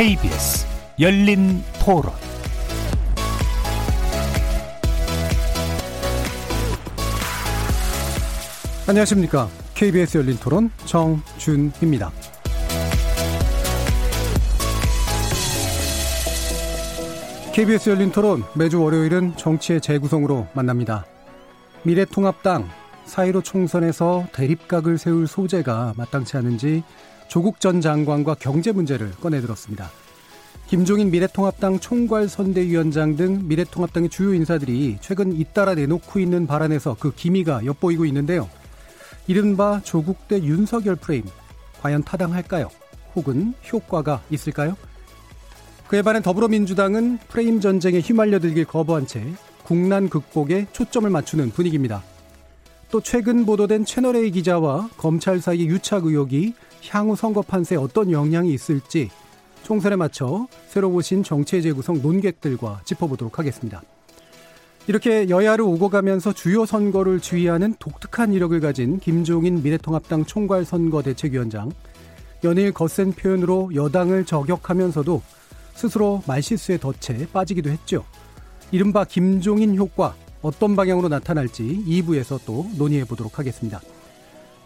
KBS 열린 토론 안녕하십니까. KBS 열린 토론 정준희입니다. KBS 열린 토론 매주 월요일은 정치의 재구성으로 만납니다. 미래통합당 4.15 총선에서 대립각을 세울 소재가 마땅치 않은지 조국 전 장관과 경제 문제를 꺼내들었습니다. 김종인 미래통합당 총괄선대위원장 등 미래통합당의 주요 인사들이 최근 잇따라 내놓고 있는 발언에서 그 기미가 엿보이고 있는데요. 이른바 조국 대 윤석열 프레임 과연 타당할까요? 혹은 효과가 있을까요? 그에 반해 더불어민주당은 프레임 전쟁에 휘말려들길 거부한 채 국난 극복에 초점을 맞추는 분위기입니다. 또 최근 보도된 채널A 기자와 검찰 사이 유착 의혹이 향후 선거 판세에 어떤 영향이 있을지 총선에 맞춰 새로 오신 정치의 재구성 논객들과 짚어보도록 하겠습니다. 이렇게 여야를 오고 가면서 주요 선거를 주의하는 독특한 이력을 가진 김종인 미래통합당 총괄 선거 대책위원장. 연일 거센 표현으로 여당을 저격하면서도 스스로 말실수에 덫에 빠지기도 했죠. 이른바 김종인 효과 어떤 방향으로 나타날지 2부에서 또 논의해 보도록 하겠습니다.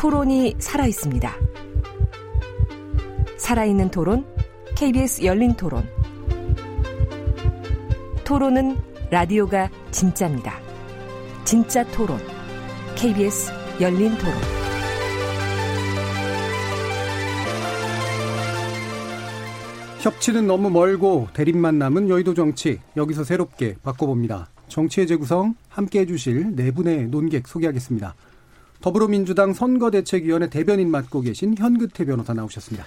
토론이 살아 있습니다. 살아있는 토론, KBS 열린 토론. 토론은 라디오가 진짜입니다. 진짜 토론, KBS 열린 토론. 협치는 너무 멀고 대립만 남은 여의도 정치 여기서 새롭게 바꿔봅니다. 정치의 재구성 함께 해주실 네 분의 논객 소개하겠습니다. 더불어민주당 선거대책위원회 대변인 맡고 계신 현근태 변호사 나오셨습니다.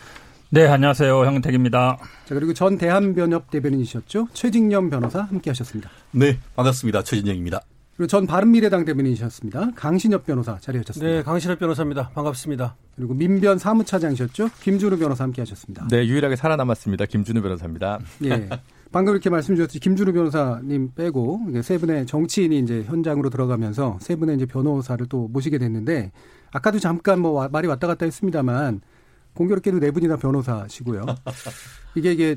네, 안녕하세요. 현근택입니다. 자, 그리고 전 대한변협 대변인이셨죠. 최진영 변호사 함께 하셨습니다. 네, 반갑습니다. 최진영입니다. 그리고 전 바른미래당 대변인이셨습니다. 강신엽 변호사 자리하셨습니다. 네, 강신엽 변호사입니다. 반갑습니다. 그리고 민변 사무차장이셨죠. 김준우 변호사 함께 하셨습니다. 네, 유일하게 살아남았습니다. 김준우 변호사입니다. 예. 방금 이렇게 말씀 주셨듯이 김준우 변호사님 빼고 세 분의 정치인이 이제 현장으로 들어가면서 세 분의 이제 변호사를 또 모시게 됐는데 아까도 잠깐 뭐 말이 왔다 갔다 했습니다만 공교롭게도 네 분이 다 변호사시고요. 이게 이게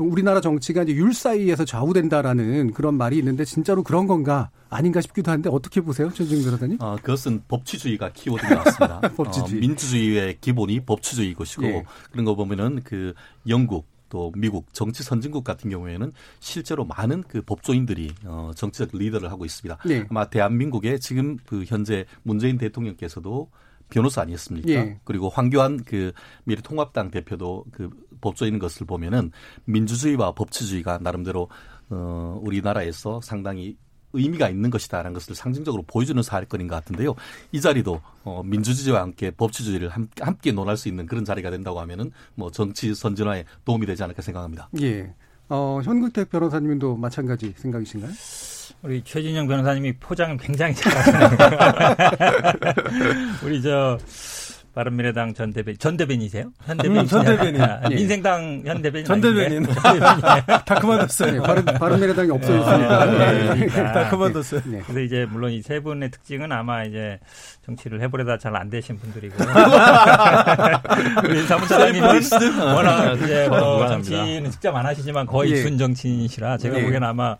우리나라 정치가 이제 율 사이에서 좌우된다라는 그런 말이 있는데 진짜로 그런 건가 아닌가 싶기도 한데 어떻게 보세요, 최준 변호사님? 아, 그것은 법치주의가 키워드인 것 같습니다. 법치주의. 어, 민주주의의 기본이 법치주의 것이고 예. 그런 거 보면은 그 영국 또 미국 정치 선진국 같은 경우에는 실제로 많은 그 법조인들이 어 정치적 리더를 하고 있습니다. 네. 아마 대한민국의 지금 그 현재 문재인 대통령께서도 변호사 아니었습니까? 예. 그리고 황교안 그 미래통합당 대표도 그 법조인 것을 보면은 민주주의와 법치주의가 나름대로 어 우리나라에서 상당히 의미가 있는 것이다라는 것을 상징적으로 보여주는 사건인 것 같은데요. 이 자리도 어, 민주주의와 함께 법치주의를 함께, 함께 논할 수 있는 그런 자리가 된다고 하면은 뭐 정치 선진화에 도움이 되지 않을까 생각합니다. 예. 어, 현근택 변호사님도 마찬가지 생각이신가요? 우리 최진영 변호사님이 포장을 굉장히 잘하시네요. 우리 저 바른미래당 전 대변 전 대변이세요? 현 대변인. 음, 전 대변인. 아, 예. 민생당 현 대변인. 전 대변인. 다 그만뒀어요. 네, 바른 바른미래당이 없어졌으니까. 아, 네, 네. 다 그만뒀어요. 네. 그래서 이제 물론 이 세 분의 특징은 아마 이제 정치를 해보려다 잘 안 되신 분들이고. 우리 사무처장님은 워낙 이제 뭐 정치는 직접 안 하시지만 거의 예. 준 정치인이시라 제가 예. 보기에는 아마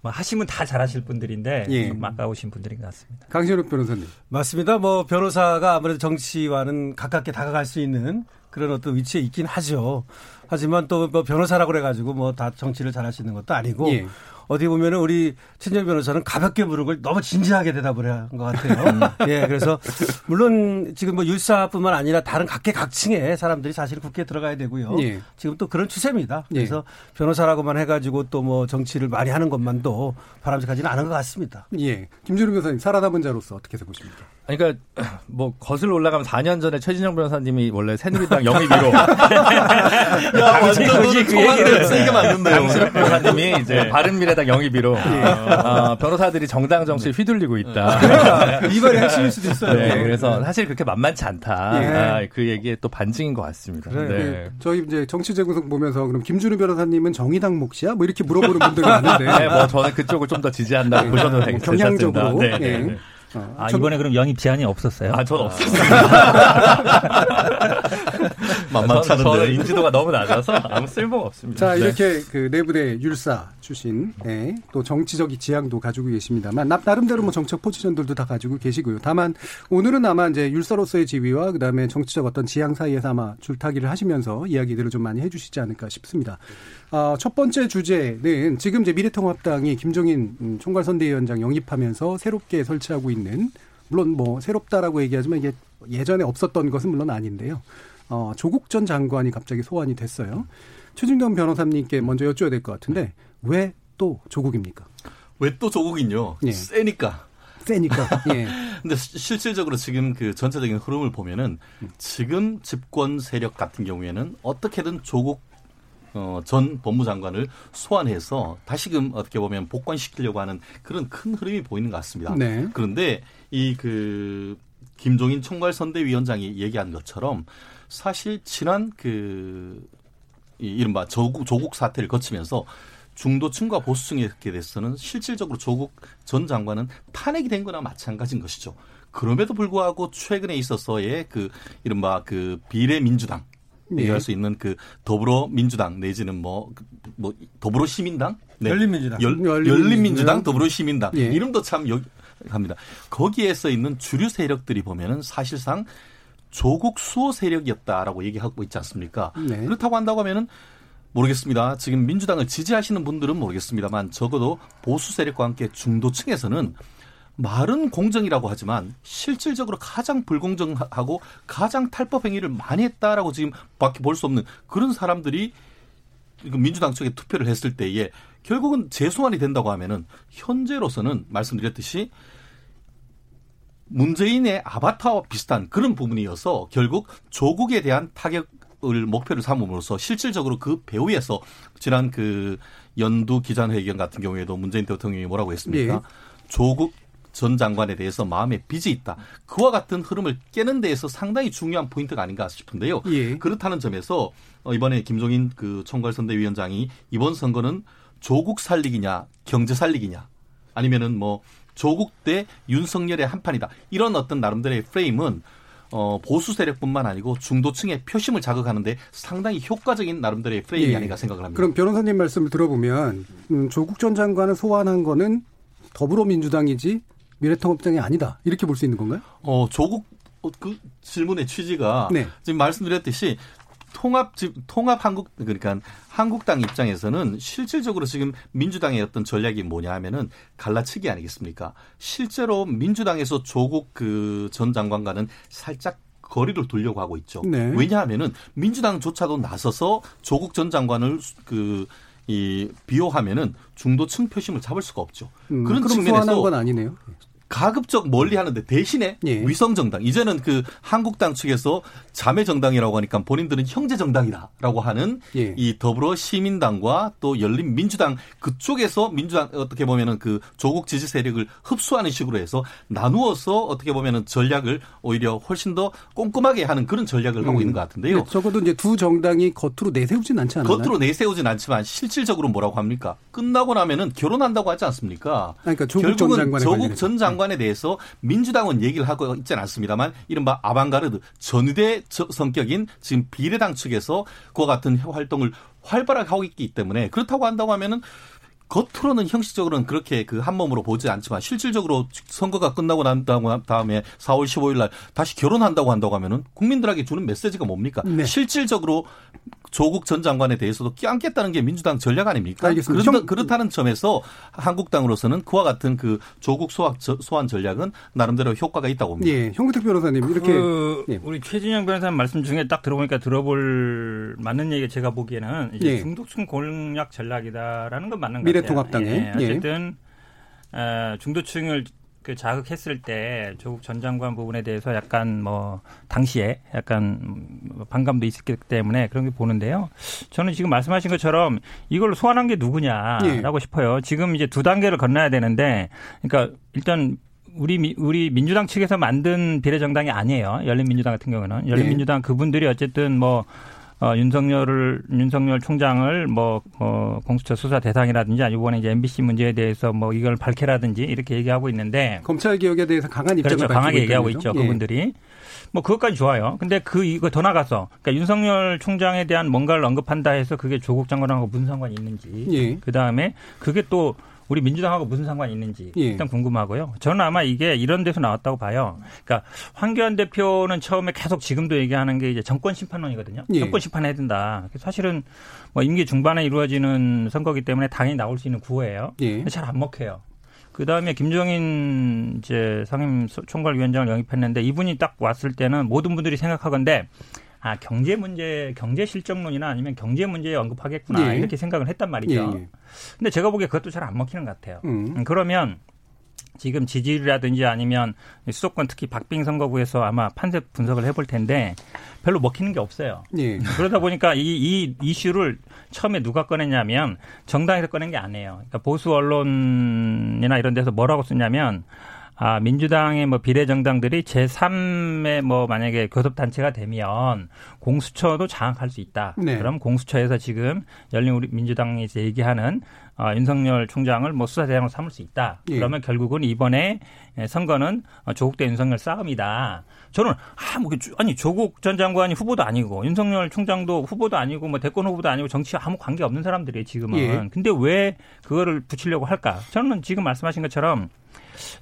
뭐 하시면 다 잘하실 분들인데 예. 좀 아까우신 분들인 것 같습니다. 강신욱 변호사님. 맞습니다. 뭐 변호사가 아무래도 정치와는 가깝게 다가갈 수 있는 그런 어떤 위치에 있긴 하죠. 하지만 또 뭐 변호사라고 그래가지고 뭐 다 정치를 잘하시는 것도 아니고 예. 어디 보면은 우리 친정 변호사는 가볍게 걸 너무 진지하게 대답을 한 것 같아요. 음. 예, 그래서 물론 지금 뭐 율사뿐만 아니라 다른 각계각층의 사람들이 사실 국회에 들어가야 되고요. 예. 지금 또 그런 추세입니다. 예. 그래서 예. 변호사라고만 해가지고 또 뭐 정치를 많이 하는 것만도 바람직하지는 않은 것 같습니다. 예, 김준우 변호사님 살아남은 자로서 어떻게 보십니까? 그러니까 뭐 거슬러 올라가면 4년 전에 최진영 변호사님이 원래 새누리당 영입위로 야, 완전 그 얘기를 세게 맞는데요. 강수혁 변호사님이 이제 바른미래당 영입위로 어, 변호사들이 정당 정치에 휘둘리고 있다. 그러니까 이번에 핵심일 수도 있어요. 네, 그래서 사실 그렇게 만만치 않다. 예. 아, 그 얘기에 또 반증인 것 같습니다. 네. 네. 저희 이제 정치 재구성 보면서 그럼 김준우 변호사님은 정의당 몫이야? 뭐 이렇게 물어보는 분들이 많은데. 네, 뭐 저는 그쪽을 좀 더 지지한다고 보셔도 되겠습니다. 경향적으로. 네, 네. 네. 어, 아, 이번에 그럼 영입 제한이 없었어요? 아, 저는 없었습니다. 만만찮은데. 저는 인지도가 너무 낮아서 아무 쓸모가 없습니다. 자, 이렇게 네. 그 내부대 율사 출신, 네, 또 정치적 지향도 가지고 계십니다만, 나름대로 뭐 정책 포지션들도 다 가지고 계시고요. 다만, 오늘은 아마 이제 율사로서의 지위와 그 다음에 정치적 어떤 지향 사이에서 아마 줄타기를 하시면서 이야기들을 좀 많이 해주시지 않을까 싶습니다. 어, 첫 번째 주제는 지금 이제 미래통합당이 김종인 총괄선대위원장 영입하면서 새롭게 설치하고 있는 물론 뭐 새롭다라고 얘기하지만 이게 예전에 없었던 것은 물론 아닌데요. 어, 조국 전 장관이 갑자기 소환이 됐어요. 최진경 변호사님께 먼저 여쭤야 될 것 같은데 왜 또 조국입니까? 왜 또 조국인요? 예. 세니까. 세니까. 예. 근데 실질적으로 지금 그 전체적인 흐름을 보면은 지금 집권 세력 같은 경우에는 어떻게든 조국 어, 전 법무장관을 소환해서 다시금 어떻게 보면 복권시키려고 하는 그런 큰 흐름이 보이는 것 같습니다. 네. 그런데 이 그 김종인 총괄선대위원장이 얘기한 것처럼 사실 지난 그 이른바 조국, 조국 사태를 거치면서 중도층과 보수층에 돼서는 실질적으로 조국 전 장관은 탄핵이 된 거나 마찬가지인 것이죠. 그럼에도 불구하고 최근에 있어서의 그 이른바 그 비례민주당 네. 얘기할 수 있는 그 더불어민주당 내지는 뭐, 뭐 더불어 시민당? 네. 열린민주당. 열, 열린민주당, 더불어 시민당. 예. 이름도 참 여, 합니다. 거기에서 있는 주류 세력들이 보면은 사실상 조국 수호 세력이었다라고 얘기하고 있지 않습니까? 네. 그렇다고 한다고 하면은 모르겠습니다. 지금 민주당을 지지하시는 분들은 모르겠습니다만 적어도 보수 세력과 함께 중도층에서는 말은 공정이라고 하지만 실질적으로 가장 불공정하고 가장 탈법 행위를 많이 했다라고 지금 밖에 볼 수 없는 그런 사람들이 민주당 쪽에 투표를 했을 때에 결국은 재소환이 된다고 하면은 현재로서는 말씀드렸듯이 문재인의 아바타와 비슷한 그런 부분이어서 결국 조국에 대한 타격을 목표를 삼음으로써 실질적으로 그 배후에서 지난 그 연두 기자회견 같은 경우에도 문재인 대통령이 뭐라고 했습니까? 네. 조국 전 장관에 대해서 마음에 빚이 있다. 그와 같은 흐름을 깨는 데에서 상당히 중요한 포인트가 아닌가 싶은데요. 예. 그렇다는 점에서 어, 이번에 김종인 그 총괄선대위원장이 이번 선거는 조국 살리기냐 경제 살리기냐 아니면은 뭐 조국 대 윤석열의 한판이다. 이런 어떤 나름대로의 프레임은 어, 보수 세력뿐만 아니고 중도층의 표심을 자극하는데 상당히 효과적인 나름대로의 프레임이 예. 아닌가 생각을 합니다. 그럼 변호사님 말씀을 들어보면 음, 조국 전 장관을 소환한 거는 더불어민주당이지 미래통합당이 아니다 이렇게 볼 수 있는 건가요? 어 조국 어, 그 질문의 취지가 네. 지금 말씀드렸듯이 통합 통합 한국 그러니까 한국당 입장에서는 실질적으로 지금 민주당의 어떤 전략이 뭐냐 하면은 갈라치기 아니겠습니까? 실제로 민주당에서 조국 그 전 장관과는 살짝 거리를 두려고 하고 있죠. 네. 왜냐하면은 민주당조차도 나서서 조국 전 장관을 그 이 비호하면은 중도층 표심을 잡을 수가 없죠. 음, 그런 측면에서 건 아니네요. 가급적 멀리 하는데 대신에 예. 위성 정당 이제는 그 한국당 측에서 자매 정당이라고 하니까 본인들은 형제 정당이다라고 하는 예. 이 더불어 시민당과 또 열린 민주당 그쪽에서 민주당 어떻게 보면은 그 조국 지지 세력을 흡수하는 식으로 해서 나누어서 어떻게 보면은 전략을 오히려 훨씬 더 꼼꼼하게 하는 그런 전략을 음. 하고 있는 것 같은데요. 네, 적어도 이제 두 정당이 겉으로 내세우진 않지 않나요? 겉으로 내세우진 않지만 실질적으로 뭐라고 합니까? 끝나고 나면은 결혼한다고 하지 않습니까? 그러니까 조국 전 장관의 조국 전 장관 장관에 대해서 민주당은 얘기를 하고 있지는 않습니다만 이른바 아방가르드 전위대 성격인 지금 비례당 측에서 그와 같은 활동을 활발하게 하고 있기 때문에 그렇다고 한다고 하면은 겉으로는 형식적으로는 그렇게 그 한 몸으로 보지 않지만 실질적으로 선거가 끝나고 난 다음에 4월 15일 날 다시 결혼한다고 한다고 하면은 국민들에게 주는 메시지가 뭡니까? 네. 실질적으로 조국 전 장관에 대해서도 껴안겠다는 게 민주당 전략 아닙니까? 알겠습니다. 그렇다, 그렇다는 점에서 한국당으로서는 그와 같은 그 조국 소환, 소환 전략은 나름대로 효과가 있다고 봅니다. 예, 형구택 변호사님 이렇게 그 예. 우리 최진영 변호사님 말씀 중에 딱 들어보니까 들어볼 맞는 얘기 제가 보기에는 이제 예. 중독층 공략 전략이다라는 건 맞는 것 같아요. 미래통합당에 예, 어쨌든 예. 중도층을 그 자극했을 때 조국 전 장관 부분에 대해서 약간 뭐 당시에 약간 반감도 있었기 때문에 그런 게 보는데요. 저는 지금 말씀하신 것처럼 이걸 소환한 게 누구냐라고 예. 싶어요. 지금 이제 두 단계를 건너야 되는데 그러니까 일단 우리 우리 민주당 측에서 만든 비례정당이 아니에요. 열린민주당 같은 경우는 열린민주당 네. 그분들이 어쨌든 뭐 어, 윤석열을 윤석열 총장을 뭐, 뭐 공수처 수사 대상이라든지 아니 이번에 이제 MBC 문제에 대해서 뭐 이걸 밝혀라든지 이렇게 얘기하고 있는데 검찰 개혁에 대해서 강한 입장을 그렇죠. 강하게 얘기하고 있죠. 예. 그분들이 뭐 그것까지 좋아요. 근데 그 이거 더 나가서 그러니까 윤석열 총장에 대한 뭔가를 언급한다 해서 그게 조국 장관하고 무슨 상관이 있는지 예. 그 다음에 그게 또 우리 민주당하고 무슨 상관이 있는지 예. 일단 궁금하고요. 저는 아마 이게 이런 데서 나왔다고 봐요. 그러니까 황교안 대표는 처음에 계속 지금도 얘기하는 게 이제 정권 심판론이거든요. 예. 정권 심판해야 된다. 사실은 뭐 임기 중반에 이루어지는 선거기 때문에 당연히 나올 수 있는 구호예요. 예. 잘안 먹혀요. 그 다음에 김종인 이제 상임 총괄위원장을 영입했는데 이분이 딱 왔을 때는 모든 분들이 생각하건데 아 경제 문제, 경제 실정론이나 아니면 경제 문제에 언급하겠구나 예. 이렇게 생각을 했단 말이죠. 예. 근데 제가 보기에 그것도 잘 안 먹히는 것 같아요. 음. 음. 그러면 지금 지지율이라든지 아니면 수도권 특히 박빙 선거구에서 아마 판세 분석을 해볼 텐데 별로 먹히는 게 없어요. 예. 그러다 보니까 이, 이 이슈를 처음에 누가 꺼냈냐면 정당에서 꺼낸 게 아니에요. 그러니까 보수 언론이나 이런 데서 뭐라고 쓰냐면 아, 민주당의 뭐 비례정당들이 제3의 뭐 만약에 교섭단체가 되면 공수처도 장악할 수 있다. 네. 그럼 공수처에서 지금 열린 우리 민주당이 이제 얘기하는 어, 윤석열 총장을 뭐 수사 대상으로 삼을 수 있다. 예. 그러면 결국은 이번에 선거는 조국 대 윤석열 싸움이다. 저는 아, 뭐 아니 조국 전 장관이 후보도 아니고 윤석열 총장도 후보도 아니고 뭐 대권 후보도 아니고 정치와 아무 관계 없는 사람들이에요 지금은. 예. 근데 왜 그거를 붙이려고 할까? 저는 지금 말씀하신 것처럼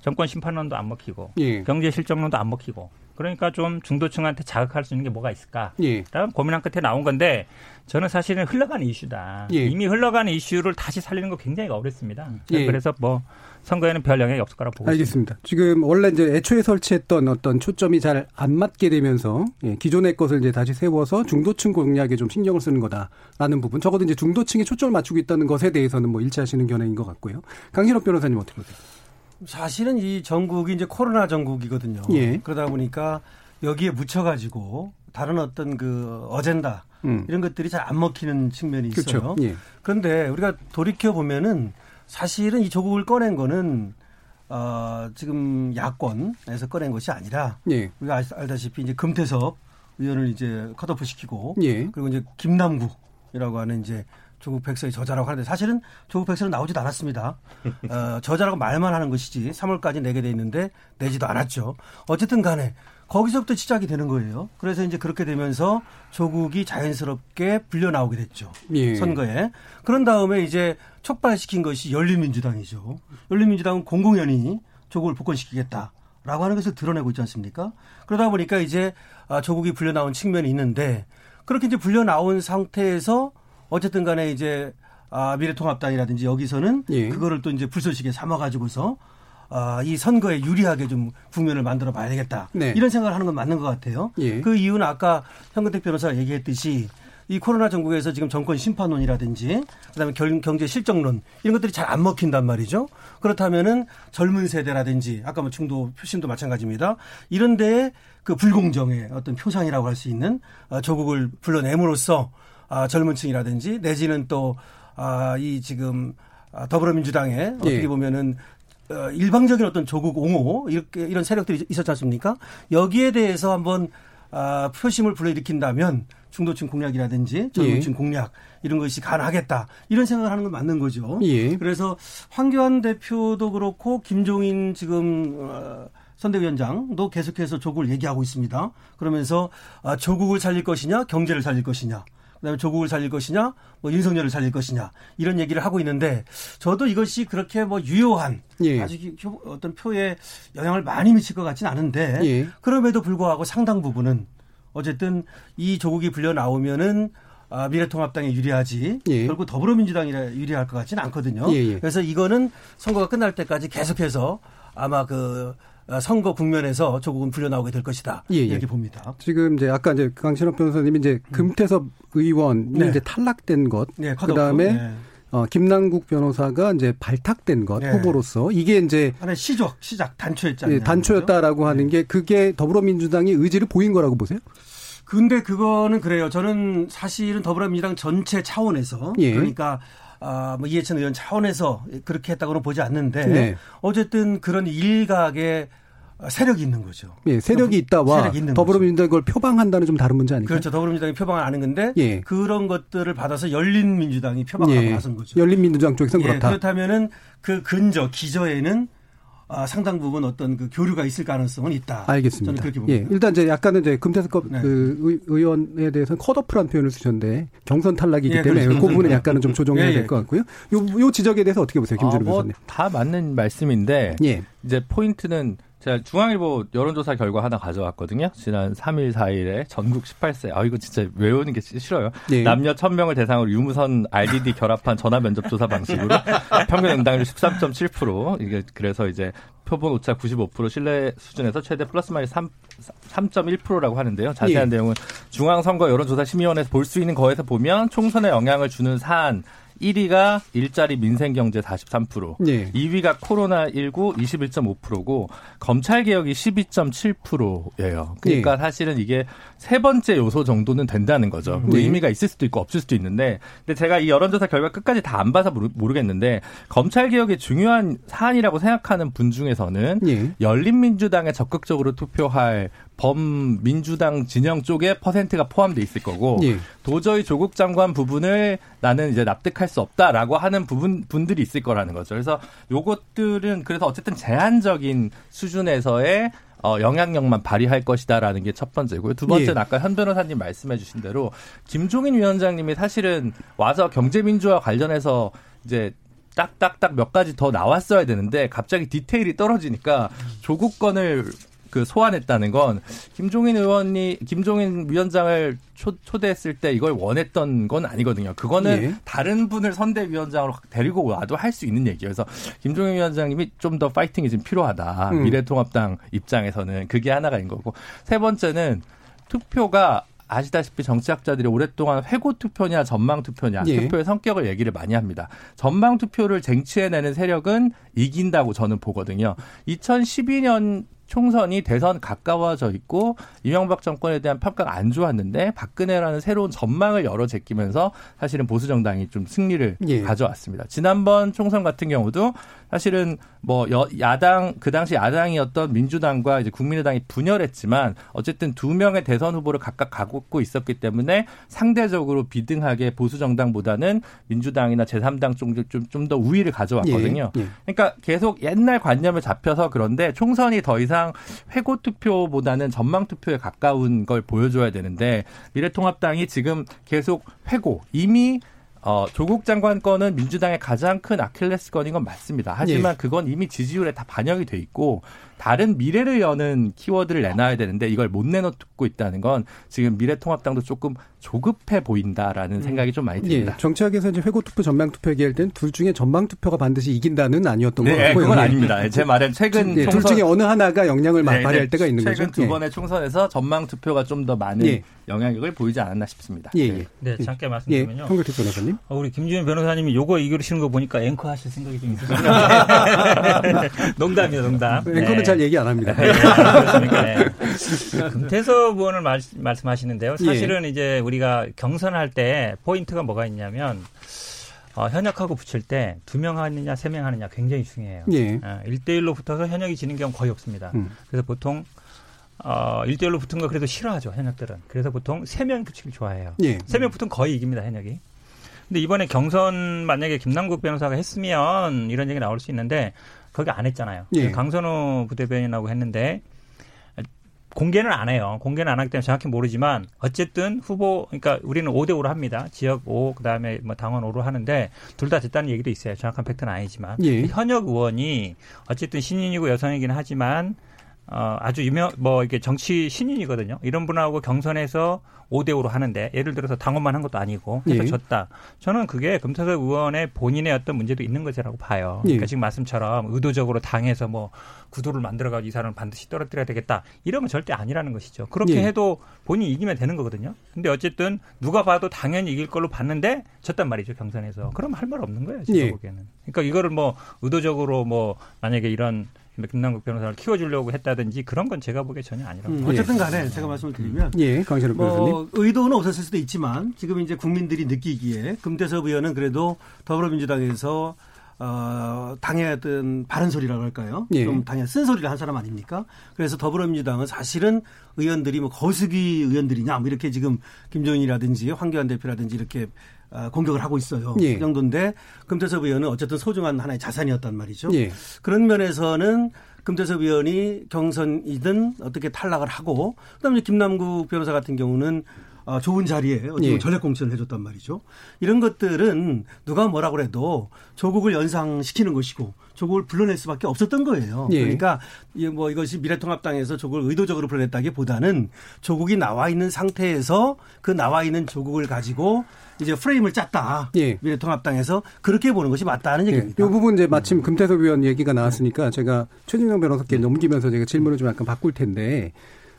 정권 심판론도 안 먹히고 예. 경제 실정론도 안 먹히고 그러니까 좀 중도층한테 자극할 수 있는 게 뭐가 있을까? 예. 라는 고민한 끝에 나온 건데 저는 사실은 흘러가는 이슈다. 예. 이미 흘러가는 이슈를 다시 살리는 거 굉장히 어렵습니다. 예. 그래서 뭐 선거에는 별 영향이 없을 거라고 보고 알겠습니다. 있습니다. 지금 원래 이제 애초에 설치했던 어떤 초점이 잘 안 맞게 되면서 예, 기존의 것을 이제 다시 세워서 중도층 공략에 좀 신경을 쓰는 거다라는 부분. 적어도 이제 중도층에 초점을 맞추고 있다는 것에 대해서는 뭐 일치하시는 견해인 것 같고요. 강신업 변호사님 어떻게 보세요? 사실은 이 전국이 이제 코로나 전국이거든요. 예. 그러다 보니까 여기에 묻혀가지고 다른 어떤 그 어젠다 음. 이런 것들이 잘 안 먹히는 측면이 있어요. 그렇죠. 예. 그런데 우리가 돌이켜 보면은 사실은 이 조국을 꺼낸 거는 어, 지금 야권에서 꺼낸 것이 아니라 예. 우리가 알다시피 이제 금태섭 의원을 이제 컷오프 시키고 예. 그리고 이제 김남국이라고 하는 이제 조국 백서의 저자라고 하는데 사실은 조국 백서는 나오지도 않았습니다. 어, 저자라고 말만 하는 것이지 3월까지 내게 돼 있는데 내지도 않았죠. 어쨌든 간에 거기서부터 시작이 되는 거예요. 그래서 이제 그렇게 되면서 조국이 자연스럽게 불려 나오게 됐죠. 예. 선거에. 그런 다음에 이제 촉발시킨 것이 열린민주당이죠. 열린민주당은 공공연히 조국을 복권시키겠다. 라고 하는 것을 드러내고 있지 않습니까? 그러다 보니까 이제 아, 조국이 불려 나온 측면이 있는데 그렇게 이제 불려 나온 상태에서 어쨌든 간에 이제 아, 미래통합당이라든지 여기서는 예. 그거를 또 이제 불쏘시개 삼아가지고서 아, 이 선거에 유리하게 좀 국면을 만들어 봐야 되겠다. 네. 이런 생각을 하는 건 맞는 것 같아요. 예. 그 이유는 아까 현근택 변호사가 얘기했듯이 이 코로나 전국에서 지금 정권 심판론이라든지 그다음에 경제 실정론 이런 것들이 잘 안 먹힌단 말이죠. 그렇다면은 젊은 세대라든지 아까 뭐 중도 표심도 마찬가지입니다. 이런 데에 그 불공정의 어떤 표상이라고 할 수 있는 어, 조국을 불러냄으로써 아, 젊은 층이라든지 내지는 또, 아, 이 지금 아, 더불어민주당에 어떻게 예. 보면은 어, 일방적인 어떤 조국 옹호 이렇게 이런 세력들이 있었지 않습니까? 여기에 대해서 한번 아, 표심을 불러일으킨다면 중도층 공략이라든지 젊은층 예. 공략 이런 것이 가능하겠다 이런 생각을 하는 건 맞는 거죠. 예. 그래서 황교안 대표도 그렇고 김종인 지금 어, 선대위원장도 계속해서 조국을 얘기하고 있습니다. 그러면서 아, 조국을 살릴 것이냐 경제를 살릴 것이냐 그다음에 조국을 살릴 것이냐, 뭐 윤석열을 살릴 것이냐 이런 얘기를 하고 있는데 저도 이것이 그렇게 뭐 유효한 예. 아주 어떤 표에 영향을 많이 미칠 것 같지는 않은데 예. 그럼에도 불구하고 상당 부분은 어쨌든 이 조국이 불려 나오면은 아, 미래통합당에 유리하지 예. 결국 더불어민주당이 유리할 것 같지는 않거든요. 예예. 예. 그래서 이거는 선거가 끝날 때까지 계속해서 아마 그 어, 선거 국면에서 조국은 불려 나오게 될 것이다. 예, 예. 이렇게 봅니다. 지금 이제 아까 이제 강신업 변호사님이 이제 음. 금태섭 의원이 네. 이제 탈락된 것, 네, 그다음에 네. 어, 김남국 변호사가 이제 발탁된 것 네. 후보로서 이게 이제 하나 시작 시작 단초였잖아요. 예, 단초였다라고 하는 네. 게 그게 더불어민주당이 의지를 보인 거라고 보세요? 근데 그거는 그래요. 저는 사실은 더불어민주당 전체 차원에서 예. 그러니까 아, 뭐 이해찬 의원 차원에서 그렇게 했다고는 보지 않는데 네. 어쨌든 그런 일각의 세력이 있는 거죠. 예, 세력이 있다와 세력이 더불어민주당이 그걸 표방한다는 좀 다른 문제 아닐까요? 그렇죠. 더불어민주당이 표방을 아는 건데 예. 그런 것들을 받아서 열린민주당이 표방하고 예. 나선 거죠. 열린민주당 쪽에서는 예, 그렇다. 그렇다면은 그 근저 기저에는 아, 상당 부분 어떤 그 교류가 있을 가능성은 있다. 알겠습니다. 저는 그렇게 봅니다. 예, 일단 이제 약간은 이제 금태섭 네. 그 의원에 대해서는 컷오프란 표현을 쓰셨는데 경선 탈락이기 예, 때문에 그렇죠. 그 부분은 약간은 좀 조정해야 예, 될것 예. 같고요. 요, 요 지적에 대해서 어떻게 보세요, 김준우 아, 뭐 변호사님? 다 맞는 말씀인데 예. 이제 포인트는 제가 중앙일보 여론조사 결과 하나 가져왔거든요. 지난 3일, 4일에 전국 18세. 아, 이거 진짜 외우는 게 싫어요. 네. 남녀 1000명을 대상으로 유무선 RDD 결합한 전화 면접 조사 방식으로 평균 응답률 13.7%. 이게 그래서 이제 표본 오차 95% 신뢰 수준에서 최대 플러스 마이너스 3, 3.1%라고 하는데요. 자세한 예. 내용은 중앙선거 여론조사 심의원에서 볼 수 있는 거에서 보면 총선에 영향을 주는 사안 1위가 일자리 민생경제 43%, 네. 2위가 코로나19 21.5%고 검찰 개혁이 12.7%예요. 그러니까 네. 사실은 이게 세 번째 요소 정도는 된다는 거죠. 네. 의미가 있을 수도 있고 없을 수도 있는데, 근데 제가 이 여론조사 결과 끝까지 다 안 봐서 모르 겠는데 검찰 개혁의 중요한 사안이라고 생각하는 분 중에서는 네. 열린민주당에 적극적으로 투표할 범민주당 진영 쪽에 퍼센트가 포함돼 있을 거고 예. 도저히 조국 장관 부분을 나는 이제 납득할 수 없다라고 하는 부분 분들이 있을 거라는 거죠. 그래서 요것들은 그래서 어쨌든 제한적인 수준에서의 어, 영향력만 발휘할 것이다라는 게 첫 번째고요. 두 번째는 예. 아까 현 변호사님 말씀해 주신 대로 김종인 위원장님이 사실은 와서 경제민주화 관련해서 이제 딱딱딱 몇 가지 더 나왔어야 되는데 갑자기 디테일이 떨어지니까 조국 건을 그 소환했다는 건 김종인 의원이 김종인 위원장을 초, 초대했을 때 이걸 원했던 건 아니거든요. 그거는 예. 다른 분을 선대위원장으로 데리고 와도 할 수 있는 얘기예요. 그래서 김종인 위원장님이 좀 더 파이팅이 좀 필요하다. 음. 미래통합당 입장에서는 그게 하나가 있는 거고 세 번째는 투표가 아시다시피 정치학자들이 오랫동안 회고 투표냐 전망 투표냐 예. 투표의 성격을 얘기를 많이 합니다. 전망 투표를 쟁취해내는 세력은 이긴다고 저는 보거든요. 2012년 총선이 대선 가까워져 있고 이명박 정권에 대한 평가가 안 좋았는데 박근혜라는 새로운 전망을 열어 제끼면서 사실은 보수 정당이 좀 승리를 예. 가져왔습니다. 지난번 총선 같은 경우도 사실은 뭐 여, 야당 그 당시 야당이었던 민주당과 이제 국민의당이 분열했지만 어쨌든 두 명의 대선 후보를 각각 갖고 있었기 때문에 상대적으로 비등하게 보수 정당보다는 민주당이나 제3당 쪽좀좀 더 우위를 가져왔거든요. 예, 예. 그러니까 계속 옛날 관념을 잡혀서 그런데 총선이 더 이상 회고 투표보다는 전망 투표에 가까운 걸 보여줘야 되는데 미래통합당이 지금 계속 회고 이미 어, 조국 장관 건은 민주당의 가장 큰 아킬레스 건인 건 맞습니다. 하지만 예. 그건 이미 지지율에 다 반영이 돼 있고 다른 미래를 여는 키워드를 내놔야 되는데 이걸 못 내놓고 있다는 건 지금 미래통합당도 조금 조급해 보인다라는 음. 생각이 좀 많이 듭니다. 예, 정치학에서 이제 회고투표, 전망투표 얘기할 때는 둘 중에 전망투표가 반드시 이긴다는 아니었던 네, 것 같고요. 그건 아닙니다. 제 말은 최근 예, 총선, 둘 중에 어느 하나가 영향을 네, 발휘할 네, 때가 있는 최근 거죠. 최근 두 예. 번의 총선에서 전망투표가 좀 더 많은 예. 영향력을 보이지 않았나 싶습니다. 예, 예. 네, 잠깐 말씀드리면요. 예, 홍길태 변호사님. 어, 우리 김주현 변호사님이 요거 이기시는 거 보니까 앵커 하실 생각이 좀 있으신가요? 농담이요, 농담. 앵커는 네. 잘 얘기 안 합니다. 네, 그렇습니까? 네. 금태섭 의원을 말, 말씀하시는데요. 사실은 예. 이제 우리가 경선할 때 포인트가 뭐가 있냐면 어, 현역하고 붙일 때 두 명 하느냐 세 명 하느냐 굉장히 중요해요. 예. 어, 1대1로 붙어서 현역이 지는 경우 거의 없습니다. 음. 그래서 보통 어, 1대1로 붙은 거 그래도 싫어하죠, 현역들은. 그래서 보통 세 명 붙이기 좋아해요. 예. 세명 붙으면 거의 이깁니다, 현역이. 근데 이번에 경선 만약에 김남국 변호사가 했으면 이런 얘기 나올 수 있는데 거기 안 했잖아요. 예. 강선우 부대변인하고 했는데 공개는 안 해요. 공개는 안 하기 때문에 정확히 모르지만 어쨌든 후보 그러니까 우리는 5대 5로 합니다. 지역 5 그다음에 뭐 당원 5로 하는데 둘 다 됐다는 얘기도 있어요. 정확한 팩트는 아니지만 예. 현역 의원이 어쨌든 신인이고 여성이긴 하지만 어, 아주 유명, 뭐, 이게 정치 신인이거든요. 이런 분하고 경선에서 5대 5로 하는데, 예를 들어서 당원만 한 것도 아니고, 해서 예. 졌다. 저는 그게 금태섭 의원의 본인의 어떤 문제도 있는 것이라고 봐요. 예. 그러니까 지금 말씀처럼 의도적으로 당해서 뭐, 구도를 만들어가지고 이 사람을 반드시 떨어뜨려야 되겠다. 이러면 절대 아니라는 것이죠. 그렇게 예. 해도 본인이 이기면 되는 거거든요. 근데 어쨌든 누가 봐도 당연히 이길 걸로 봤는데, 졌단 말이죠, 경선에서. 그럼 할 말 없는 거예요, 제가 예. 보기에는. 그러니까 이거를 뭐, 의도적으로 뭐, 만약에 이런 김남국 변호사를 키워주려고 했다든지 그런 건 제가 보기에 전혀 아니라고. 음, 어쨌든 간에 제가 말씀을 드리면 예, 강신욱 뭐 변호사님. 의도는 없었을 수도 있지만 지금 이제 국민들이 느끼기에 금태섭 의원은 그래도 더불어민주당에서 어, 당의 어떤 바른 소리라고 할까요? 예. 좀 당의 쓴 소리를 한 사람 아닙니까? 그래서 더불어민주당은 사실은 의원들이 뭐 거수기 의원들이냐 뭐 이렇게 지금 김종인이라든지 황교안 대표라든지 이렇게 아, 공격을 하고 있어요. 예. 그 정도인데 금태섭 의원은 어쨌든 소중한 하나의 자산이었단 말이죠. 예. 그런 면에서는 금태섭 의원이 경선이든 어떻게 탈락을 하고 그다음에 김남국 변호사 같은 경우는 어, 좋은 자리에 어찌 예. 전략 공천을 해줬단 말이죠. 이런 것들은 누가 뭐라고 해도 조국을 연상시키는 것이고 조국을 불러낼 수밖에 없었던 거예요. 예. 그러니까 뭐 이것이 미래통합당에서 조국을 의도적으로 불러냈다기보다는 조국이 나와 있는 상태에서 그 나와 있는 조국을 가지고 이제 프레임을 짰다. 예. 미래통합당에서 그렇게 보는 것이 맞다는 예. 얘기입니다. 이 부분 이제 마침 금태섭 의원 얘기가 나왔으니까 제가 최진영 변호사께 넘기면서 제가 질문을 좀 약간 바꿀 텐데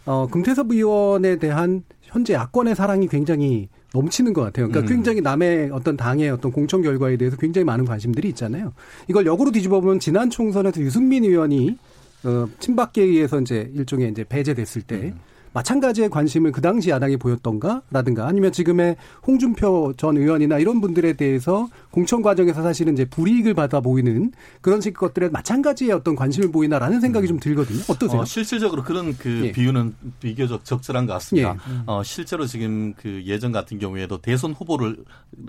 어, 금태섭 의원에 대한 현재 야권의 사랑이 굉장히 넘치는 것 같아요. 그러니까 음. 굉장히 남의 어떤 당의 어떤 공천 결과에 대해서 굉장히 많은 관심들이 있잖아요. 이걸 역으로 뒤집어 보면 지난 총선에서 유승민 의원이 어, 친박계에 의해서 이제 일종의 이제 배제됐을 때 음. 마찬가지의 관심을 그 당시 야당이 보였던가라든가 아니면 지금의 홍준표 전 의원이나 이런 분들에 대해서 공천 과정에서 사실은 이제 불이익을 받아 보이는 그런 식 것들에 마찬가지의 어떤 관심을 보이나라는 생각이 음. 좀 들거든요. 어떠세요? 어, 실질적으로 그런 그 예. 비유는 비교적 적절한 것 같습니다. 예. 어, 실제로 지금 그 예전 같은 경우에도 대선 후보를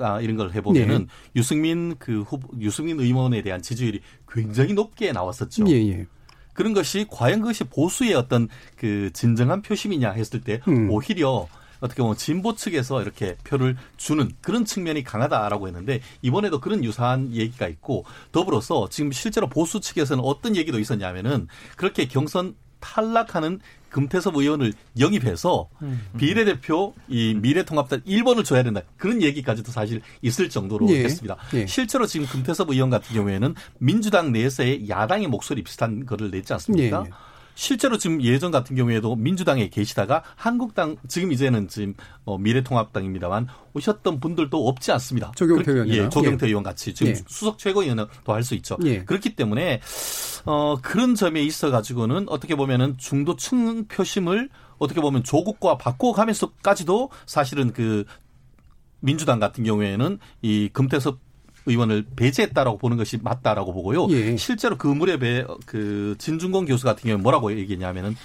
아, 이런 걸 해보면은 예. 유승민 그 후보 유승민 의원에 대한 지지율이 굉장히 높게 나왔었죠. 예, 예. 그런 것이 과연 그것이 보수의 어떤 그 진정한 표심이냐 했을 때 음. 오히려 어떻게 보면 진보 측에서 이렇게 표를 주는 그런 측면이 강하다라고 했는데 이번에도 그런 유사한 얘기가 있고 더불어서 지금 실제로 보수 측에서는 어떤 얘기도 있었냐면은 그렇게 경선 탈락하는 금태섭 의원을 영입해서 음. 비례대표 이 미래통합당 1번을 줘야 된다. 그런 얘기까지도 사실 있을 정도로 예. 했습니다. 예. 실제로 지금 금태섭 의원 같은 경우에는 민주당 내에서의 야당의 목소리 비슷한 거를 냈지 않습니까? 예. 실제로 지금 예전 같은 경우에도 민주당에 계시다가 한국당 지금 이제는 지금 어, 미래통합당입니다만 오셨던 분들도 없지 않습니다. 조경태 의원 예, 조경태 예. 의원 같이 지금 예. 수석 최고위원도 할 수 있죠. 예. 그렇기 때문에 어 그런 점에 있어 가지고는 어떻게 보면은 중도층 표심을 어떻게 보면 조국과 바꿔가면서까지도 사실은 그 민주당 같은 경우에는 이 금태섭 의원을 배제했다라고 보는 것이 맞다라고 보고요. 예. 실제로 그 무렵에 그 진중권 교수 같은 경우는 뭐라고 얘기했냐면은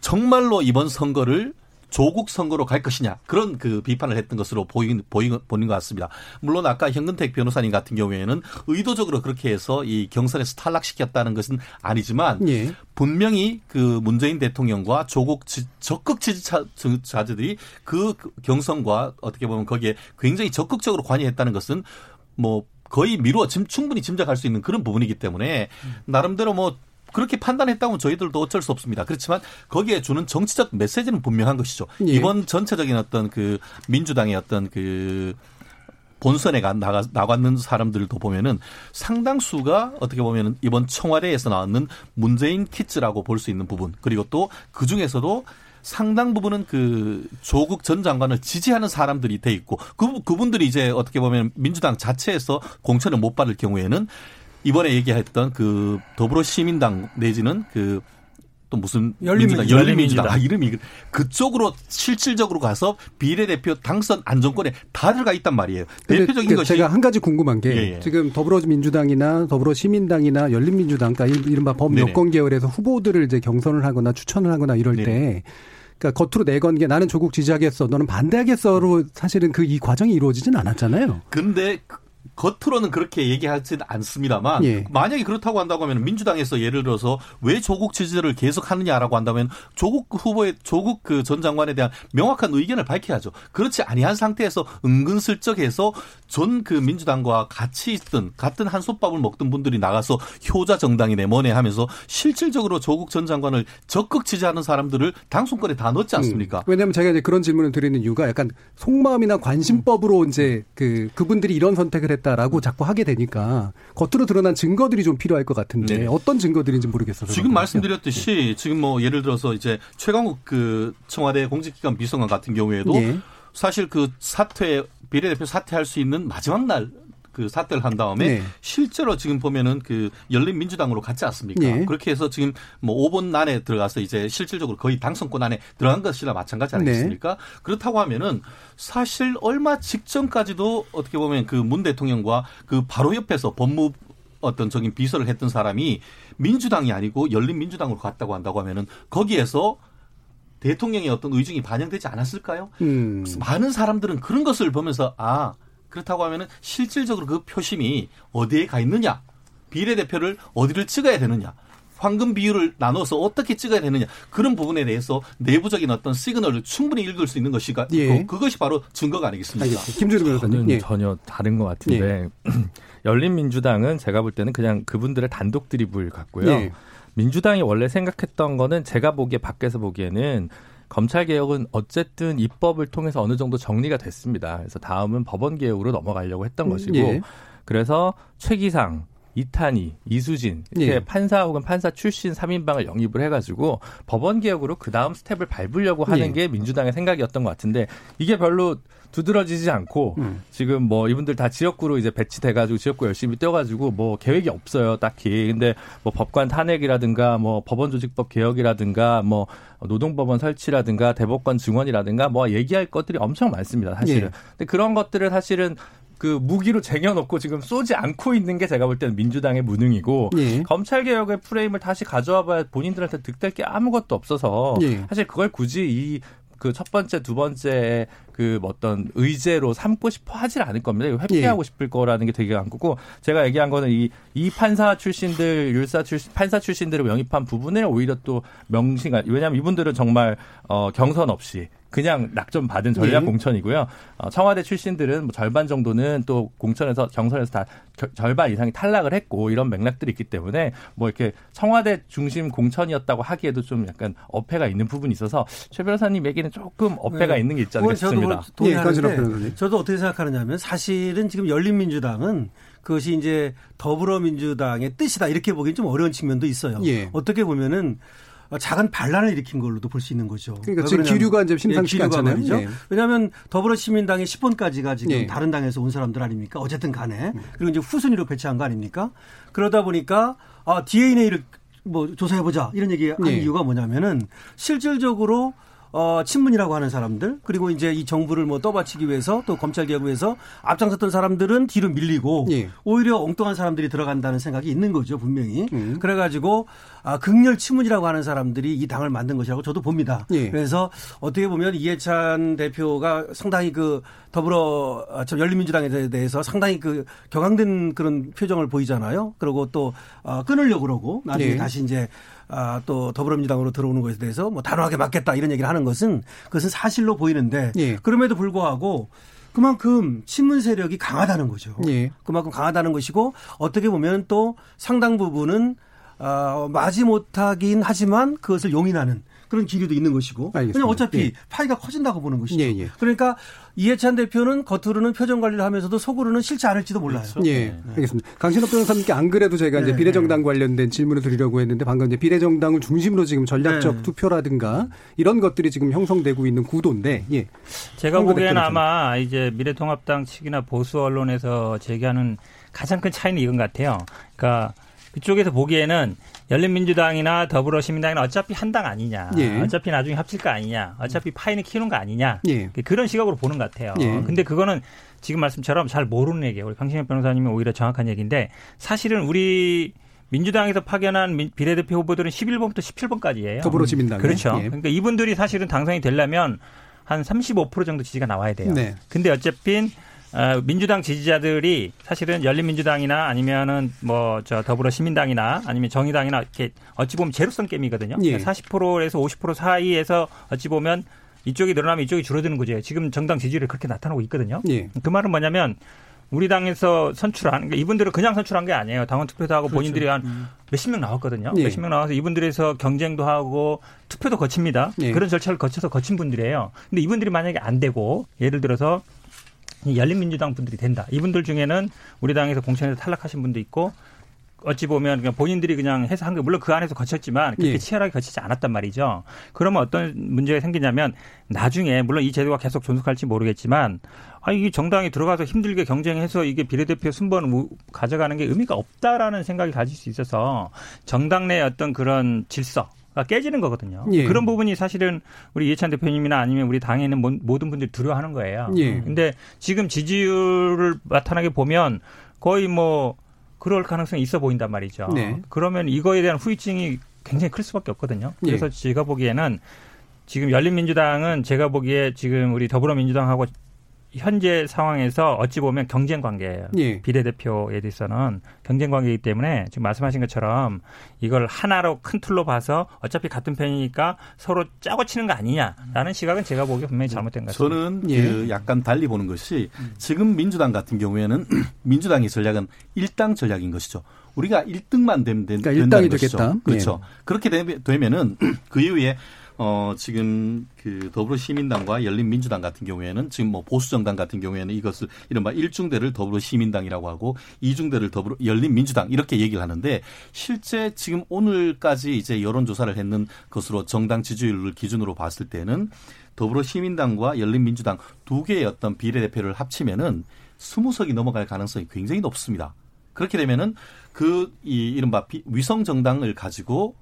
정말로 이번 선거를 조국 선거로 갈 것이냐 그런 그 비판을 했던 것으로 보인 보인 보는 것 같습니다. 물론 아까 현근택 변호사님 같은 경우에는 의도적으로 그렇게 해서 이 경선에서 탈락시켰다는 것은 아니지만 예. 분명히 그 문재인 대통령과 조국 지, 적극 지지자들이 그 경선과 어떻게 보면 거기에 굉장히 적극적으로 관여했다는 것은 뭐 거의 미루어 지금 충분히 짐작할 수 있는 그런 부분이기 때문에 나름대로 뭐 그렇게 판단했다면 저희들도 어쩔 수 없습니다. 그렇지만 거기에 주는 정치적 메시지는 분명한 것이죠. 예. 이번 전체적인 어떤 그 민주당의 어떤 그 본선에 가, 나가, 나갔는 사람들도 보면은 상당수가 어떻게 보면은 이번 청와대에서 나왔는 문재인 키즈라고 볼 수 있는 부분 그리고 또 그 중에서도 상당 부분은 그 조국 전 장관을 지지하는 사람들이 돼 있고 그 그분들이 이제 어떻게 보면 민주당 자체에서 공천을 못 받을 경우에는 이번에 얘기했던 그 더불어 시민당 내지는 그 또 무슨 열린민주당, 열린민주당 아, 이름이 그쪽으로 실질적으로 가서 비례대표 당선 안정권에 다 들어가 있단 말이에요. 대표적인 것이 제가 한 가지 궁금한 게 예, 예. 지금 더불어민주당이나 더불어시민당이나 열린민주당 그러니까 이른바 범여권 계열에서 후보들을 이제 경선을 하거나 추천을 하거나 이럴 네네. 때 그러니까 겉으로 내건 게 나는 조국 지지하겠어, 너는 반대하겠어로 사실은 그 이 과정이 이루어지진 않았잖아요. 근데 겉으로는 그렇게 얘기하지는 않습니다만 예. 만약에 그렇다고 한다고 하면 민주당에서 예를 들어서 왜 조국 지지를 계속 하느냐라고 한다면 조국 후보의 조국 그 전 장관에 대한 명확한 의견을 밝혀야죠. 그렇지 아니한 상태에서 은근슬쩍 해서 전 그 민주당과 같이 있던 같은 한 솥밥을 먹던 분들이 나가서 효자 정당이네 뭐네 하면서 실질적으로 조국 전 장관을 적극 지지하는 사람들을 당선권에 다 넣지 않습니까? 음. 왜냐하면 제가 이제 그런 질문을 드리는 이유가 약간 속마음이나 관심법으로 이제 그 그분들이 이런 선택을 했다라고 자꾸 하게 되니까 겉으로 드러난 증거들이 좀 필요할 것 같은데 네. 어떤 증거들인지 모르겠어서 지금 말씀드렸듯이 지금 뭐 예를 들어서 이제 최강욱 그 청와대 공직기관 비서관 같은 경우에도 네. 사실 그 사퇴 비례대표 사퇴할 수 있는 마지막 날 그 사퇴를 한 다음에 네. 실제로 지금 보면은 그 열린민주당으로 갔지 않습니까? 네. 그렇게 해서 지금 뭐 5번 안에 들어가서 이제 실질적으로 거의 당선권 안에 들어간 것이나 마찬가지 아니겠습니까? 네. 그렇다고 하면은 사실 얼마 직전까지도 어떻게 보면 그 문 대통령과 그 바로 옆에서 법무 어떤 적인 비서를 했던 사람이 민주당이 아니고 열린민주당으로 갔다고 한다고 하면은 거기에서 대통령의 어떤 의중이 반영되지 않았을까요? 음. 많은 사람들은 그런 것을 보면서 아 그렇다고 하면은 실질적으로 그 표심이 어디에 가 있느냐, 비례대표를 어디를 찍어야 되느냐, 황금 비율을 나눠서 어떻게 찍어야 되느냐 그런 부분에 대해서 내부적인 어떤 시그널을 충분히 읽을 수 있는 것이 예. 그것이 바로 증거가 아니겠습니까? 김준일 변호사님 예. 전혀 다른 것 같은데 예. 열린민주당은 제가 볼 때는 그냥 그분들의 단독 드리블 같고요. 예. 민주당이 원래 생각했던 거는 제가 보기에 밖에서 보기에는 검찰 개혁은 어쨌든 입법을 통해서 어느 정도 정리가 됐습니다. 그래서 다음은 법원 개혁으로 넘어가려고 했던 음, 것이고 예. 그래서 최기상 이탄희, 이수진 이렇게 예. 판사 혹은 판사 출신 3인방을 영입을 해가지고 법원 개혁으로 그 다음 스텝을 밟으려고 하는 예. 게 민주당의 생각이었던 것 같은데 이게 별로 두드러지지 않고 음. 지금 뭐 이분들 다 지역구로 이제 배치돼가지고 지역구 열심히 뛰어가지고 뭐 계획이 없어요 딱히 근데 뭐 법관 탄핵이라든가 뭐 법원조직법 개혁이라든가 뭐 노동법원 설치라든가 대법관 증원이라든가 뭐 얘기할 것들이 엄청 많습니다 사실은 예. 근데 그런 것들을 사실은 그 무기로 쟁여놓고 지금 쏘지 않고 있는 게 제가 볼 때는 민주당의 무능이고 예. 검찰 개혁의 프레임을 다시 가져와봐야 본인들한테 득될 게 아무것도 없어서 예. 사실 그걸 굳이 이 그 첫 번째, 두 번째 그 어떤 의제로 삼고 싶어 하질 않을 겁니다. 회피하고 예. 싶을 거라는 게 되게 안고고 제가 얘기한 거는 이, 이 판사 출신들, 율사 출신, 판사 출신들을 영입한 부분을 오히려 또 명시가 왜냐하면 이분들은 정말 어, 경선 없이 그냥 낙점 받은 전략 네. 공천이고요. 어, 청와대 출신들은 뭐 절반 정도는 또 공천에서 경선에서 다 겨, 절반 이상이 탈락을 했고 이런 맥락들이 있기 때문에 뭐 이렇게 청와대 중심 공천이었다고 하기에도 좀 약간 어폐가 있는 부분이 있어서 최 변호사님 얘기는 조금 어폐가 네. 있는 게 있지 않겠습니다. 저도 동의하는데 네, 저도 어떻게 생각하느냐면 사실은 지금 열린민주당은 그것이 이제 더불어민주당의 뜻이다 이렇게 보기엔 좀 어려운 측면도 있어요. 예. 어떻게 보면은 어, 작은 반란을 일으킨 걸로도 볼 수 있는 거죠. 그러니까 지금 기류가 이제 심상치 예, 않잖아요. 말이죠. 네. 왜냐하면 더불어시민당의 10번까지가 지금 네. 다른 당에서 온 사람들 아닙니까? 어쨌든 간에 그리고 이제 후순위로 배치한 거 아닙니까? 그러다 보니까 아, DNA를 뭐 조사해 보자 이런 얘기 한 네. 이유가 뭐냐면은 실질적으로 어, 친문이라고 하는 사람들 그리고 이제 이 정부를 뭐 떠받치기 위해서 또 검찰 개혁을 위해서 앞장섰던 사람들은 뒤로 밀리고 예. 오히려 엉뚱한 사람들이 들어간다는 생각이 있는 거죠 분명히 음. 그래가지고 아, 극렬 친문이라고 하는 사람들이 이 당을 만든 것이라고 저도 봅니다. 예. 그래서 어떻게 보면 이해찬 대표가 상당히 그 더불어 아, 열린민주당에 대해서 상당히 그 격앙된 그런 표정을 보이잖아요. 그리고 또 어, 끊으려고 그러고 나중에 예. 다시 이제 아, 또 더불어민주당으로 들어오는 것에 대해서 뭐 단호하게 맞겠다 이런 얘기를 하는 것은 그것은 사실로 보이는데 예. 그럼에도 불구하고 그만큼 친문 세력이 강하다는 거죠. 예. 그만큼 강하다는 것이고 어떻게 보면 또 상당 부분은 어, 마지 못하긴 하지만 그것을 용인하는 그런 기류도 있는 것이고. 그냥 어차피 예. 파이가 커진다고 보는 것이죠. 예, 예. 그러니까 이해찬 대표는 겉으로는 표정 관리를 하면서도 속으로는 싫지 않을지도 몰라요. 그렇죠. 예, 네. 알겠습니다. 강신업 변호사님께 안 그래도 제가 네. 이제 비례정당 관련된 질문을 드리려고 했는데 방금 이제 비례정당을 중심으로 지금 전략적 네. 투표라든가 이런 것들이 지금 형성되고 있는 구도인데, 예. 제가 보기에는 아마 이제 미래통합당 측이나 보수 언론에서 제기하는 가장 큰 차이는 이건 같아요. 그러니까 그쪽에서 보기에는 열린민주당이나 더불어시민당이나 어차피 한 당 아니냐. 예. 어차피 나중에 합칠 거 아니냐. 어차피 파이는 키우는 거 아니냐. 예. 그런 시각으로 보는 것 같아요. 예. 근데 그거는 지금 말씀처럼 잘 모르는 얘기예요. 우리 강신엽 변호사님이 오히려 정확한 얘기인데 사실은 우리 민주당에서 파견한 비례대표 후보들은 11번부터 17번까지예요. 더불어시민당. 그렇죠. 예. 그러니까 이분들이 사실은 당선이 되려면 한 35% 정도 지지가 나와야 돼요. 네. 근데 어차피 어, 민주당 지지자들이 사실은 열린민주당이나 아니면은 뭐 저 더불어 시민당이나 아니면 정의당이나 이렇게 어찌 보면 제로성 게임이거든요. 예. 40%에서 50% 사이에서 어찌 보면 이쪽이 늘어나면 이쪽이 줄어드는 거죠. 지금 정당 지지율이 그렇게 나타나고 있거든요. 예. 그 말은 뭐냐면 우리 당에서 선출한 그러니까 이분들은 그냥 선출한 게 아니에요. 당원 투표도 하고 그렇죠. 본인들이 한 음. 몇십 명 나왔거든요. 예. 몇십 명 나와서 이분들에서 경쟁도 하고 투표도 거칩니다. 예. 그런 절차를 거쳐서 거친 분들이에요. 근데 이분들이 만약에 안 되고 예를 들어서 열린민주당 분들이 된다. 이분들 중에는 우리 당에서 공천에서 탈락하신 분도 있고 어찌 보면 그냥 본인들이 그냥 해서 한 게 물론 그 안에서 거쳤지만 그렇게 예. 치열하게 거치지 않았단 말이죠. 그러면 어떤 문제가 생기냐면 나중에 물론 이 제도가 계속 존속할지 모르겠지만 아 이게 정당이 들어가서 힘들게 경쟁해서 이게 비례대표 순번을 가져가는 게 의미가 없다라는 생각이 가질 수 있어서 정당 내 어떤 그런 질서 가 깨지는 거거든요. 예. 그런 부분이 사실은 우리 이해찬 대표님이나 아니면 우리 당에 있는 모든 분들이 두려워하는 거예요. 예. 근데 지금 지지율을 나타나게 보면 거의 뭐 그럴 가능성이 있어 보인단 말이죠. 네. 그러면 이거에 대한 후유증이 굉장히 클 수밖에 없거든요. 그래서 예. 제가 보기에는 지금 열린민주당은 제가 보기에 지금 우리 더불어민주당하고 현재 상황에서 어찌 보면 경쟁 관계예요. 예. 비례대표에 대해서는 경쟁 관계이기 때문에 지금 말씀하신 것처럼 이걸 하나로 큰 틀로 봐서 어차피 같은 편이니까 서로 짜고 치는 거 아니냐라는 시각은 제가 보기에 분명히 잘못된 것 같습니다. 저는 예. 그 약간 달리 보는 것이 지금 민주당 같은 경우에는 민주당의 전략은 일당 전략인 것이죠. 우리가 1등만 되면 된, 그러니까 된다는 것이죠. 되겠다. 그렇죠. 예. 그렇게 되면은 그 이후에 어, 지금 그 더불어시민당과 열린민주당 같은 경우에는 지금 뭐 보수정당 같은 경우에는 이것을 이른바 1중대를 더불어시민당이라고 하고 2중대를 더불어 열린민주당 이렇게 얘기를 하는데 실제 지금 오늘까지 이제 여론조사를 했는 것으로 정당 지지율을 기준으로 봤을 때는 더불어시민당과 열린민주당 두 개의 어떤 비례대표를 합치면은 20석이 넘어갈 가능성이 굉장히 높습니다. 그렇게 되면은 그 이 이른바 위성 정당을 가지고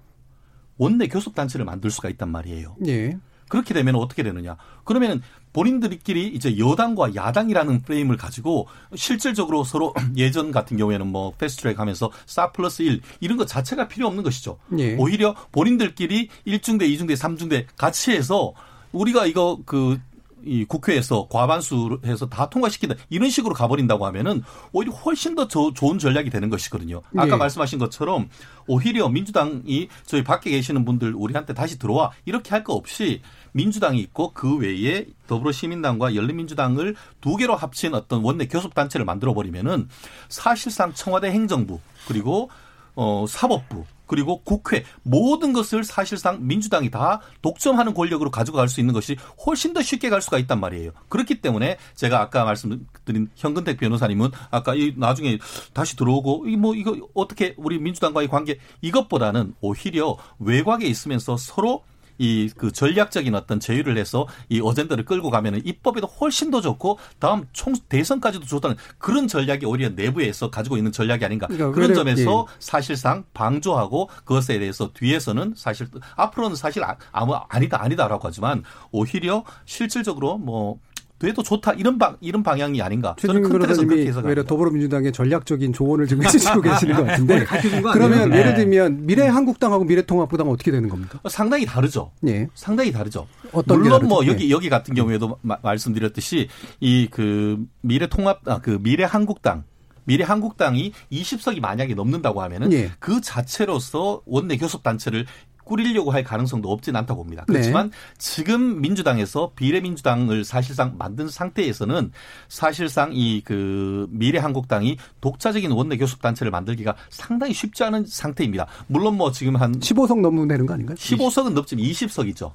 원내 교섭 단체를 만들 수가 있단 말이에요. 예. 그렇게 되면 어떻게 되느냐? 그러면은 본인들끼리 이제 여당과 야당이라는 프레임을 가지고 실질적으로 서로 예전 같은 경우에는 뭐 fast track 하면서 4 플러스 1 이런 것 자체가 필요 없는 것이죠. 예. 오히려 본인들끼리 1중대, 2중대, 3중대 같이 해서 우리가 이거 그 이 국회에서 과반수 해서 다 통과시킨다 이런 식으로 가버린다고 하면은 오히려 훨씬 더 저, 좋은 전략이 되는 것이거든요. 아까 네. 말씀하신 것처럼 오히려 민주당이 저희 밖에 계시는 분들 우리한테 다시 들어와 이렇게 할 거 없이 민주당이 있고 그 외에 더불어시민당과 열린민주당을 두 개로 합친 어떤 원내 교섭단체를 만들어 버리면은 사실상 청와대 행정부 그리고 어 사법부 그리고 국회 모든 것을 사실상 민주당이 다 독점하는 권력으로 가져갈 수 있는 것이 훨씬 더 쉽게 갈 수가 있단 말이에요. 그렇기 때문에 제가 아까 말씀드린 현근택 변호사님은 아까 이 나중에 다시 들어오고 이 뭐 이거 어떻게 우리 민주당과의 관계 이것보다는 오히려 외곽에 있으면서 서로 이 그 전략적인 어떤 제휴를 해서 이 어젠다를 끌고 가면은 입법에도 훨씬 더 좋고 다음 총 대선까지도 좋다는 그런 전략이 오히려 내부에서 가지고 있는 전략이 아닌가 그러니까 그런 점에서 예. 사실상 방조하고 그것에 대해서 뒤에서는 사실 앞으로는 사실 아, 아무 아니다 아니다라고 하지만 오히려 실질적으로 뭐 돼도 좋다 이런 방 이런 방향이 아닌가. 저는 큰 틀에서 그렇게 해석합니다. 오히려 더불어민주당의 전략적인 조언을 지금 해주시고 계시는 것 같은데. 그러면 네. 예를 들면 미래 한국당하고 미래통합부당은 어떻게 되는 겁니까? 어, 상당히 다르죠. 예. 상당히 다르죠. 어떤 물론 뭐 여기 네. 여기 같은 경우에도 마, 말씀드렸듯이 이 그 미래통합 아, 그 미래한국당 미래 한국당이 20석이 만약에 넘는다고 하면은 예. 그 자체로서 원내 교섭 단체를 꾸리려고 할 가능성도 없진 않다고 봅니다. 그렇지만 네. 지금 민주당에서 비례민주당을 사실상 만든 상태에서는 사실상 이 그 미래한국당이 독자적인 원내 교섭 단체를 만들기가 상당히 쉽지 않은 상태입니다. 물론 뭐 지금 한 15석 넘으면 되는 거 아닌가요? 15석은 넘지만 20석이죠.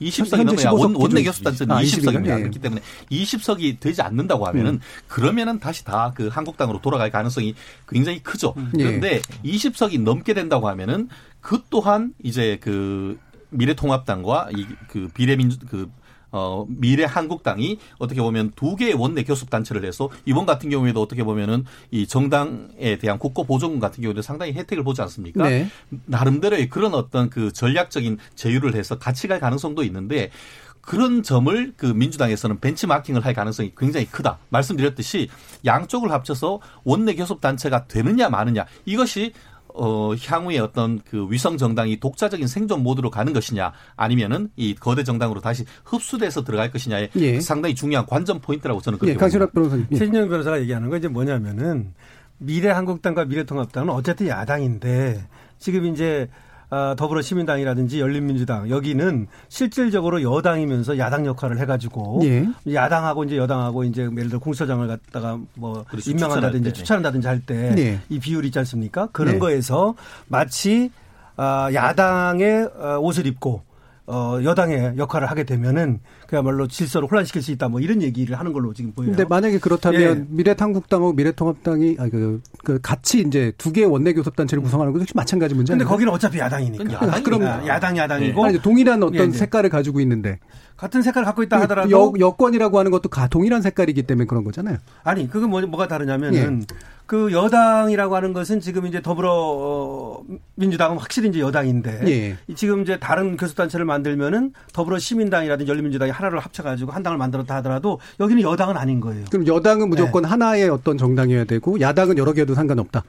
20석이 넘어야 원, 원내 교섭단체는 아, 20석입니다. 예. 그렇기 때문에 20석이 되지 않는다고 하면은 음. 그러면은 다시 다 그 한국당으로 돌아갈 가능성이 굉장히 크죠. 음. 그런데 예. 20석이 넘게 된다고 하면은 그 또한 이제 그 미래통합당과 이 그 비례민주 그 어, 미래 한국당이 어떻게 보면 두 개의 원내 교섭 단체를 해서 이번 같은 경우에도 어떻게 보면은 이 정당에 대한 국고 보조금 같은 경우에도 상당히 혜택을 보지 않습니까? 네. 나름대로의 그런 어떤 그 전략적인 제휴를 해서 같이 갈 가능성도 있는데 그런 점을 그 민주당에서는 벤치마킹을 할 가능성이 굉장히 크다. 말씀드렸듯이 양쪽을 합쳐서 원내 교섭 단체가 되느냐 마느냐 이것이 어, 향후에 어떤 그 위성 정당이 독자적인 생존 모드로 가는 것이냐 아니면은 이 거대 정당으로 다시 흡수돼서 들어갈 것이냐에 예. 상당히 중요한 관전 포인트라고 저는 그렇게 예, 봅니다. 변호사님. 예. 최진영 변호사가 얘기하는 건 이제 뭐냐면은 미래한국당과 미래통합당은 어쨌든 야당인데 지금 이제 아, 더불어 시민당이라든지 열린민주당 여기는 실질적으로 여당이면서 야당 역할을 해가지고 예. 야당하고 이제 여당하고 이제 예를 들어 공수처장을 갖다가 뭐 그렇죠. 임명한다든지 추천한다든지 할 때이 네. 비율이 있지 않습니까? 그런 네. 거에서 마치 아, 야당의 어, 옷을 입고 어, 여당의 역할을 하게 되면은 그야말로 질서를 혼란시킬 수 있다 뭐 이런 얘기를 하는 걸로 지금 보여요. 근데 만약에 그렇다면 예. 미래한국당하고 미래통합당이 아, 그, 그 같이 이제 두 개의 원내 교섭단체를 구성하는 것도 마찬가지 문제 근데 거기는 어차피 야당이니까. 야당, 그럼 야당 야당이고 예. 아니, 동일한 어떤 예, 색깔을 가지고 있는데 같은 색깔을 갖고 있다 그 하더라도 여, 여권이라고 하는 것도 동일한 색깔이기 때문에 그런 거잖아요. 아니 그건 뭐, 뭐가 다르냐면은 예. 그 여당이라고 하는 것은 지금 이제 더불어 어, 민주당은 확실히 이제 여당인데 예. 지금 이제 다른 교섭단체를 만들면은 더불어 시민당이라든지 열린민주당이 하나를 합쳐가지고 한 당을 만들었다 하더라도 여기는 여당은 아닌 거예요. 그럼 여당은 무조건 네. 하나의 어떤 정당이어야 되고 야당은 여러 개도 상관없다.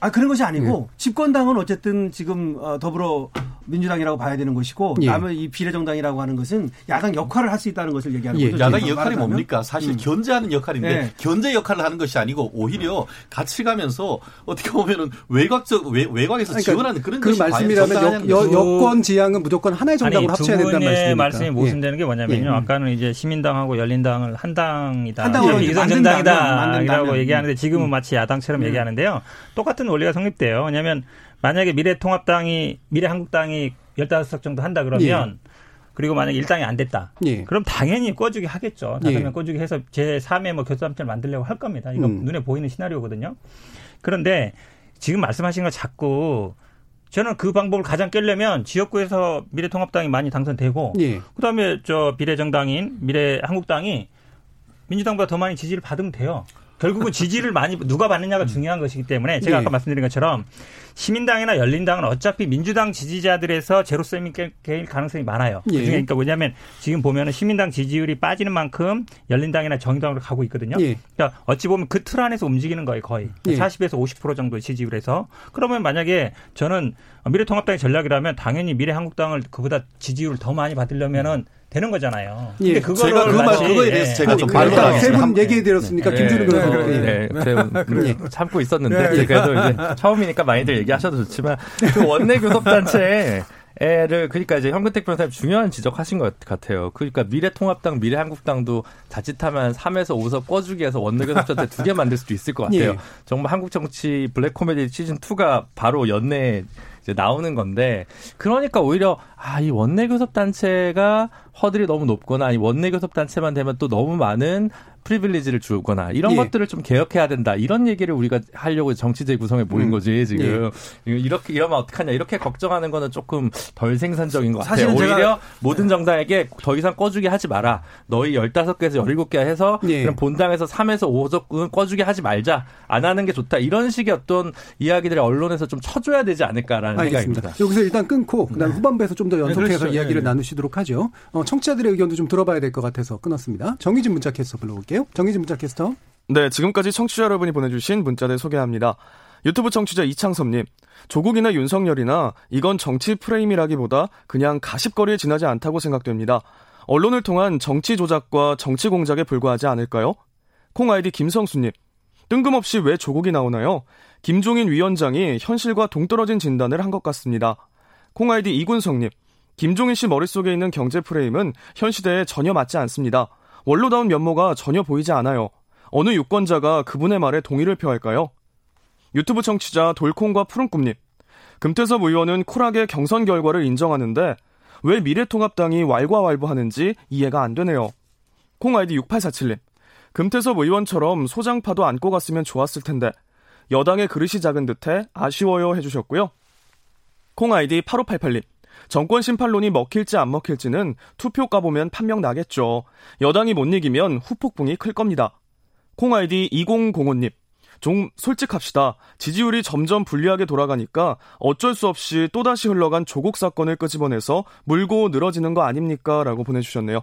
아 그런 것이 아니고 예. 집권당은 어쨌든 지금 어, 더불어 민주당이라고 봐야 되는 것이고 예. 남은 이 비례정당이라고 하는 것은 야당 역할을 할 수 있다는 것을 얘기하는 예. 거죠. 야당 역할이 말하자면. 뭡니까? 사실 음. 견제하는 역할인데 네. 견제 역할을 하는 것이 아니고 오히려 같이 가면서 어떻게 보면은 외곽적 외, 외곽에서 그러니까 지원하는 그런 그 말씀이라면 여, 여 권 지향은 무조건 하나의 정당으로 합쳐야 된다는 말씀입니까? 말씀이 모순되는 게 뭐냐면요. 예. 아까는 이제 시민당하고 열린당을 한 당이다. 한 당으로 이선 정당이다라고 얘기하는데 지금은 음. 마치 야당처럼 음. 얘기하는데요. 똑같은 원리가 성립돼요. 왜냐하면 만약에 미래통합당이 미래한국당이 15석 정도 한다 그러면 예. 그리고 만약에 일당이 안 됐다. 예. 그럼 당연히 꺼주기 하겠죠. 다섯 명 예. 꺼주기 해서 제3의 뭐 교섭단체를 만들려고 할 겁니다. 이건 음. 눈에 보이는 시나리오거든요. 그런데 지금 말씀하신 거 자꾸 저는 그 방법을 가장 깰려면 지역구에서 미래통합당이 많이 당선되고 예. 그다음에 저 비례정당인 미래한국당이 민주당보다 더 많이 지지를 받으면 돼요. 결국은 지지를 많이 누가 받느냐가 중요한 것이기 때문에 제가 예. 아까 말씀드린 것처럼 시민당이나 열린당은 어차피 민주당 지지자들에서 제로섬이 깰 가능성이 많아요. 예. 그중에 그러니까 뭐냐면 지금 보면은 시민당 지지율이 빠지는 만큼 열린당이나 정의당으로 가고 있거든요. 예. 그러니까 어찌 보면 그 틀 안에서 움직이는 거예요, 거의. 예. 40에서 50% 정도 지지율에서. 그러면 만약에 저는 미래통합당의 전략이라면 당연히 미래한국당을 그보다 지지율을 더 많이 받으려면은 되는 거잖아요. 예. 근데 그거를 제가 그 말, 그거에 대해서 예. 제가 좀 말로 일단 세분 얘기해 드렸으니까 네. 김준우 변호사. 네. 네. 네. 참고 있었는데 네. 그래도 이제 처음이니까 많이들 얘기하셔도 좋지만 그 원내 교섭단체 에를 그러니까 이제 현근택 변호사님 중요한 지적하신 것 같아요. 그러니까 미래통합당, 미래한국당도 자칫하면 3에서 5석 꿔주기 해서 원내교섭단체 두 개 만들 수도 있을 것 같아요. 예. 정말 한국 정치 블랙 코미디 시즌 2가 바로 연내 이제 나오는 건데 그러니까 오히려 아 이 원내 교섭 단체가 허들이 너무 높거나. 이 원내 교섭 단체만 되면 또 너무 많은 프리빌리지를 주거나 이런 예. 것들을 좀 개혁해야 된다. 이런 얘기를 우리가 하려고 정치제 구성에 모인 음. 거지 지금 예. 이렇게 이러면 어떡하냐 이렇게 걱정하는 거는 조금 덜 생산적인 것 같아요. 오히려 모든 정당에게 더 이상 꺼주게 하지 마라. 너희 15개에서 17개 해서 예. 그럼 본당에서 3에서 5석 꺼주게 하지 말자. 안 하는 게 좋다. 이런 식의 어떤 이야기들을 언론에서 좀 쳐줘야 되지 않을까라는 알겠습니다. 생각입니다. 여기서 일단 끊고 그다음 네. 후반부에서 좀 더 연속해서 네, 이야기를 네. 나누시도록 하죠. 어, 청취자들의 의견도 좀 들어봐야 될 것 같아서 끊었습니다. 정희진 문자 캐스터 불러볼게요. 정희진 문자 캐스터. 네, 지금까지 청취자 여러분이 보내주신 문자들 소개합니다. 유튜브 청취자 이창섭님. 조국이나 윤석열이나 이건 정치 프레임이라기보다 그냥 가십거리에 지나지 않다고 생각됩니다. 언론을 통한 정치 조작과 정치 공작에 불과하지 않을까요? 콩 아이디 김성수님. 뜬금없이 왜 조국이 나오나요? 김종인 위원장이 현실과 동떨어진 진단을 한 것 같습니다. 콩 아이디 이군성님. 김종인 씨 머릿속에 있는 경제 프레임은 현 시대에 전혀 맞지 않습니다. 원로다운 면모가 전혀 보이지 않아요. 어느 유권자가 그분의 말에 동의를 표할까요? 유튜브 청취자 돌콩과 푸른꿈님. 금태섭 의원은 쿨하게 경선 결과를 인정하는데 왜 미래통합당이 왈가왈부하는지 이해가 안 되네요. 콩 아이디 6847님. 금태섭 의원처럼 소장파도 안고 갔으면 좋았을 텐데 여당의 그릇이 작은 듯해 아쉬워요 해주셨고요. 콩 아이디 8588님. 정권 심판론이 먹힐지 안 먹힐지는 투표 까보면 판명 나겠죠. 여당이 못 이기면 후폭풍이 클 겁니다. 콩 아이디 2005님. 좀 솔직합시다. 지지율이 점점 불리하게 돌아가니까 어쩔 수 없이 또다시 흘러간 조국 사건을 끄집어내서 물고 늘어지는 거 아닙니까? 라고 보내주셨네요.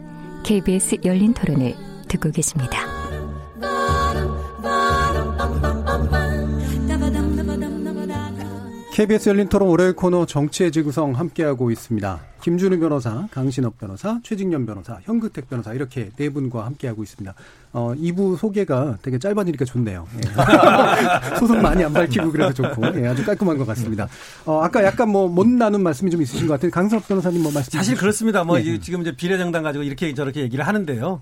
KBS 열린 토론을 듣고 계십니다. KBS 열린 토론 월요일 코너 정치의 지구성 함께하고 있습니다. 김준우 변호사, 강신업 변호사, 최진년 변호사, 현근택 변호사 이렇게 네 분과 함께하고 있습니다. 어, 2부 소개가 되게 짧아지니까 좋네요. 예. 소속 많이 안 밝히고 그래서 좋고 예, 아주 깔끔한 것 같습니다. 어, 아까 약간 뭐 못 나눈 말씀이 좀 있으신 것 같아요. 강신업 변호사님 뭐 말씀 사실 그렇습니다. 뭐 예. 지금 이제 비례정당 가지고 이렇게 저렇게 얘기를 하는데요.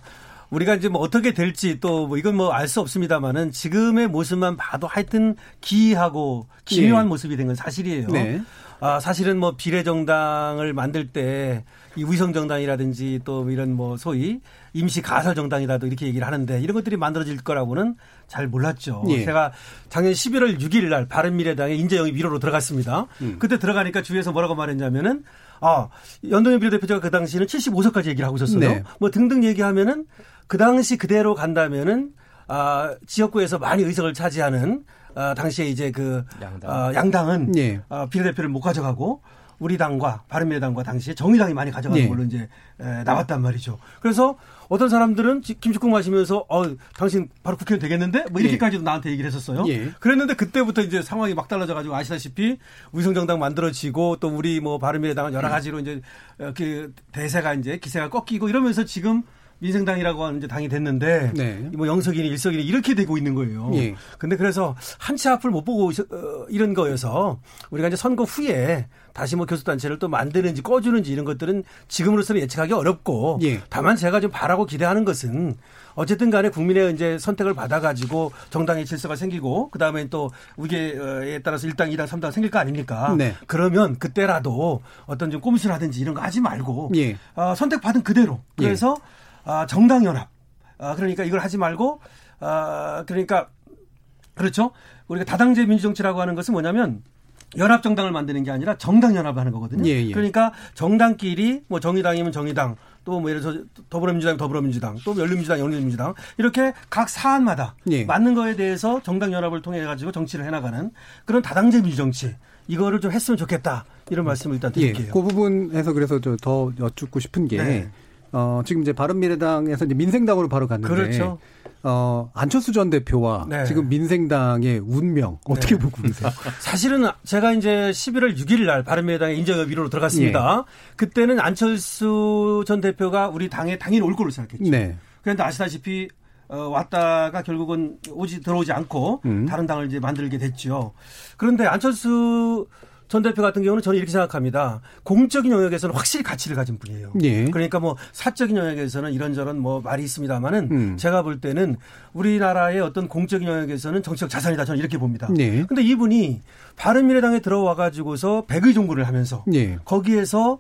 우리가 이제 뭐 어떻게 될지 또 뭐 이건 뭐 알 수 없습니다만은 지금의 모습만 봐도 하여튼 기이하고 기묘한 네. 모습이 된 건 사실이에요. 네. 아, 사실은 뭐 비례정당을 만들 때 이 위성정당이라든지 또 이런 뭐 소위 임시 가설 정당이라도 이렇게 얘기를 하는데 이런 것들이 만들어질 거라고는 잘 몰랐죠. 예. 제가 작년 11월 6일 날 바른미래당에 인재영입 1호로 들어갔습니다. 음. 그때 들어가니까 주위에서 뭐라고 말했냐면은 아, 연동형 비례대표자가 그 당시에는 75석까지 얘기를 하고 있었어요. 네. 뭐 등등 얘기하면은 그 당시 그대로 간다면은 아, 지역구에서 많이 의석을 차지하는 아, 당시에 이제 그 양당. 아, 양당은 예. 아, 비례대표를 못 가져가고 우리 당과 바른미래당과 당시에 정의당이 많이 가져가는 예. 걸로 이제 에, 나왔단 말이죠. 그래서 어떤 사람들은 김치국 마시면서 어 당신 바로 국회의원 되겠는데 뭐 이렇게까지도 예. 나한테 얘기를 했었어요. 예. 그랬는데 그때부터 이제 상황이 막 달라져 가지고 아시다시피 위성정당 만들어지고 또 우리 뭐 바른미래당은 여러 가지로 이제 어, 그 대세가 이제 기세가 꺾이고 이러면서 지금 민생당이라고 하는 이제 당이 됐는데 네. 뭐 영석이니 일석이니 이렇게 되고 있는 거예요. 예. 근데 그래서 한치 앞을 못 보고 어, 이런 거여서 우리가 이제 선거 후에 다시 뭐 교섭단체를 또 만드는지 꺼주는지 이런 것들은 지금으로서는 예측하기 어렵고 예. 다만 제가 좀 바라고 기대하는 것은 어쨌든 간에 국민의 이제 선택을 받아가지고 정당의 질서가 생기고 그 다음에 또 우계에 따라서 1당, 2당, 3당 생길 거 아닙니까? 네. 그러면 그때라도 어떤 좀 꼼수라든지 이런 거 하지 말고 예. 어, 선택받은 그대로 그래서 예. 아, 정당 연합. 아, 그러니까 이걸 하지 말고 아, 그러니까 그렇죠. 우리가 다당제 민주정치라고 하는 것은 뭐냐면 연합 정당을 만드는 게 아니라 정당 연합을 하는 거거든요. 예, 예. 그러니까 정당끼리 뭐 정의당이면 정의당 또 뭐 예를 들어서 더불어민주당 더불어민주당 또 열린민주당 열린민주당 이렇게 각 사안마다 예. 맞는 거에 대해서 정당 연합을 통해 가지고 정치를 해나가는 그런 다당제 민주정치 이거를 좀 했으면 좋겠다 이런 말씀을 일단 드릴게요. 예, 그 부분에서 그래서 더 여쭙고 싶은 게 네. 어, 지금 이제 바른미래당에서 이제 민생당으로 바로 갔는데. 그렇죠. 어, 안철수 전 대표와 네. 지금 민생당의 운명 어떻게 네. 보고 계세요? 사실은 제가 이제 11월 6일 날 바른미래당의 인정협 1호로 들어갔습니다. 예. 그때는 안철수 전 대표가 우리 당에 당연히 올 걸로 생각했죠. 네. 그런데 아시다시피 어, 왔다가 결국은 오지 들어오지 않고 음. 다른 당을 이제 만들게 됐죠. 그런데 안철수 전 대표 같은 경우는 저는 이렇게 생각합니다. 공적인 영역에서는 확실히 가치를 가진 분이에요. 예. 그러니까 뭐 사적인 영역에서는 이런저런 뭐 말이 있습니다만은 음. 제가 볼 때는 우리나라의 어떤 공적인 영역에서는 정치적 자산이다 저는 이렇게 봅니다. 예. 근데 이분이 바른미래당에 들어와 가지고서 백의 정부를 하면서 예. 거기에서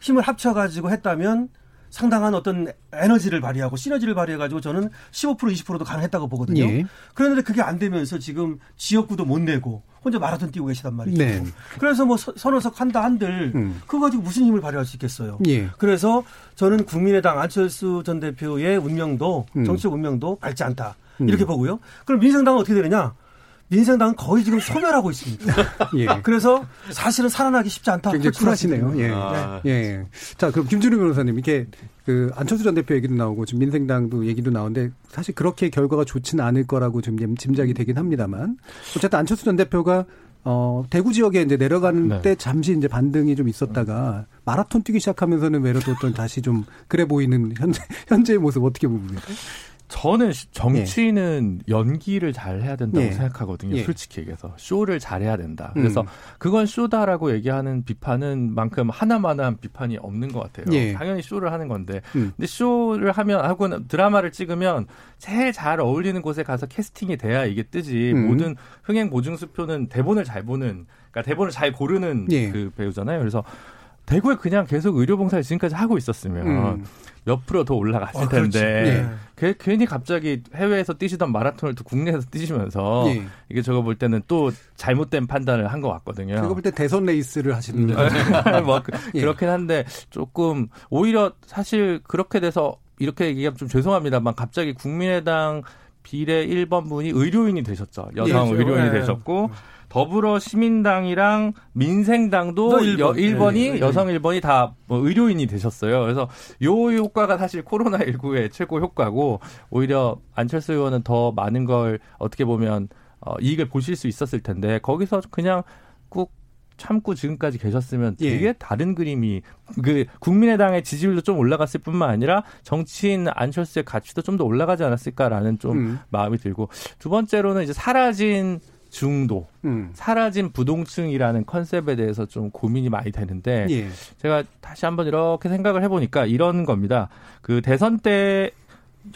힘을 합쳐 가지고 했다면 상당한 어떤 에너지를 발휘하고 시너지를 발휘해가지고 저는 15% 20%도 가능했다고 보거든요. 예. 그런데 그게 안 되면서 지금 지역구도 못 내고 혼자 마라톤 뛰고 계시단 말이죠. 네. 그래서 뭐 선호석 한다 한들 음. 그거 가지고 무슨 힘을 발휘할 수 있겠어요. 예. 그래서 저는 국민의당 안철수 전 대표의 운명도 음. 정치적 운명도 밝지 않다 이렇게 음. 보고요. 그럼 민생당은 어떻게 되느냐? 민생당은 거의 지금 소멸하고 있습니다. 예. 그래서 사실은 살아나기 쉽지 않다. 굉장히 쿨하시네요. 예. 아. 예. 예. 자, 그럼 김준우 변호사님, 이렇게 그 안철수 전 대표 얘기도 나오고 지금 민생당도 얘기도 나오는데 사실 그렇게 결과가 좋지는 않을 거라고 좀 짐작이 되긴 합니다만 어쨌든 안철수 전 대표가 어, 대구 지역에 이제 내려가는 네. 때 잠시 이제 반등이 좀 있었다가 마라톤 뛰기 시작하면서는 외로도 또 다시 좀 그래 보이는 현재, 현재의 모습 어떻게 보십니까? 저는 정치인은 예. 연기를 잘 해야 된다고 예. 생각하거든요. 예. 솔직히 얘기해서 쇼를 잘 해야 된다. 그래서 음. 그건 쇼다라고 얘기하는 비판은 만큼 하나만한 비판이 없는 것 같아요. 예. 당연히 쇼를 하는 건데, 음. 근데 쇼를 하면 하고 드라마를 찍으면 제일 잘 어울리는 곳에 가서 캐스팅이 돼야 이게 뜨지. 음. 모든 흥행 보증 수표는 대본을 잘 보는, 그러니까 대본을 잘 고르는 예. 그 배우잖아요. 그래서 대구에 그냥 계속 의료봉사를 지금까지 하고 있었으면 음. 몇 프로 더 올라갔을 아, 텐데 네. 괜히 갑자기 해외에서 뛰시던 마라톤을 또 국내에서 뛰시면서 네. 이게 저거 볼 때는 또 잘못된 판단을 한 것 같거든요. 제가 볼 때 대선 레이스를 하시는데 뭐 그, 예. 그렇긴 한데 조금 오히려 사실 그렇게 돼서 이렇게 얘기하면 좀 죄송합니다만 갑자기 국민의당 비례 1번 분이 의료인이 되셨죠. 여성 예, 의료인이 예. 되셨고 더불어 시민당이랑 민생당도 1번. 1번이 네, 네. 여성 1번이 다 뭐 의료인이 되셨어요. 그래서 요 효과가 사실 코로나19의 최고 효과고 오히려 안철수 의원은 더 많은 걸 어떻게 보면 어, 이익을 보실 수 있었을 텐데 거기서 그냥 꾹 참고 지금까지 계셨으면 예. 되게 예. 다른 그림이 그 국민의당의 지지율도 좀 올라갔을 뿐만 아니라 정치인 안철수의 가치도 좀 더 올라가지 않았을까라는 좀 음. 마음이 들고 두 번째로는 이제 사라진 중도, 음. 사라진 부동층이라는 컨셉에 대해서 좀 고민이 많이 되는데 예. 제가 다시 한번 이렇게 생각을 해보니까 이런 겁니다. 그 대선 때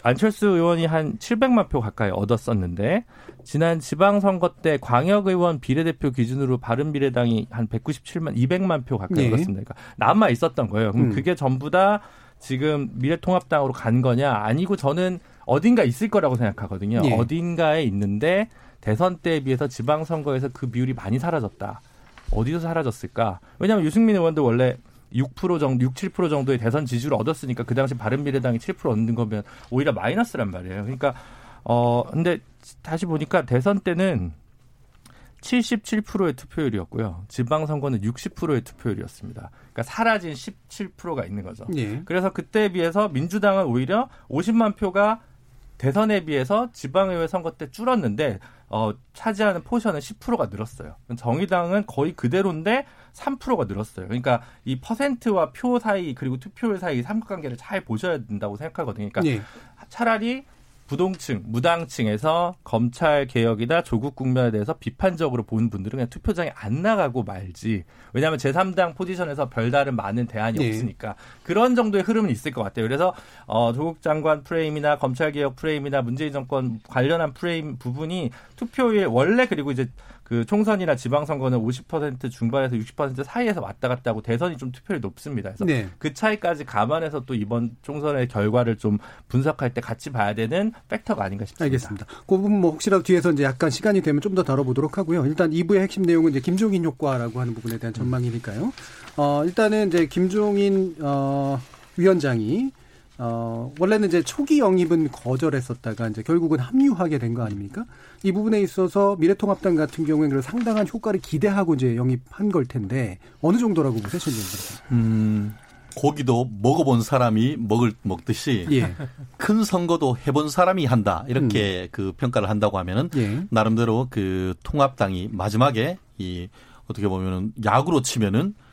안철수 의원이 한 700만 표 가까이 얻었었는데 지난 지방선거 때 광역의원 비례대표 기준으로 바른미래당이 한 197만 200만 표 가까이 네. 얻었습니다. 그러니까 남아 있었던 거예요. 그럼 음. 그게 전부 다 지금 미래통합당으로 간 거냐? 아니고 저는 어딘가 있을 거라고 생각하거든요. 네. 어딘가에 있는데 대선 때에 비해서 지방선거에서 그 비율이 많이 사라졌다. 어디서 사라졌을까? 왜냐하면 유승민 의원도 원래 6% 정도, 6, 7% 정도의 대선 지지를 얻었으니까 그 당시 바른미래당이 7% 얻는 거면 오히려 마이너스란 말이에요. 그러니까 어 근데 다시 보니까 대선 때는 77%의 투표율이었고요. 지방선거는 60%의 투표율이었습니다. 그러니까 사라진 17%가 있는 거죠. 예. 그래서 그때에 비해서 민주당은 오히려 50만 표가 대선에 비해서 지방의회 선거 때 줄었는데 어, 차지하는 portion은 10%가 늘었어요. 정의당은 거의 그대로인데 3%가 늘었어요. 그러니까 이 퍼센트와 표 사이 그리고 투표율 사이 삼각관계를 잘 보셔야 된다고 생각하거든요. 그러니까 네. 차라리 부동층, 무당층에서 검찰 개혁이나 조국 국면에 대해서 비판적으로 보는 분들은 그냥 투표장에 안 나가고 말지. 왜냐하면 제3당 포지션에서 별다른 많은 대안이 네. 없으니까 그런 정도의 흐름은 있을 것 같아요. 그래서 어, 조국 장관 프레임이나 검찰 개혁 프레임이나 문재인 정권 관련한 프레임 부분이 투표일 원래 그리고 이제 그 총선이나 지방선거는 50% 중반에서 60% 사이에서 왔다 갔다 하고 대선이 좀 투표율이 높습니다. 그래서 네. 그 차이까지 감안해서 또 이번 총선의 결과를 좀 분석할 때 같이 봐야 되는 팩터가 아닌가 싶습니다. 알겠습니다. 그 부분 뭐 혹시라도 뒤에서 이제 약간 시간이 되면 좀 더 다뤄보도록 하고요. 일단 2부의 핵심 내용은 이제 김종인 효과라고 하는 부분에 대한 전망이니까요. 어, 일단은 이제 김종인 어, 위원장이 어, 원래는 이제 초기 영입은 거절했었다가 이제 결국은 합류하게 된 거 아닙니까? 이 부분에 있어서 미래통합당 같은 경우에는 상당한 효과를 기대하고 이제 영입한 걸 텐데 어느 정도라고 보세요, 신진 음, 고기도 먹어본 사람이 먹을 먹듯이 예. 큰 선거도 해본 사람이 한다 이렇게 음. 그 평가를 한다고 하면은 예. 나름대로 그 통합당이 마지막에 이 어떻게 보면은 야구로 치면은 이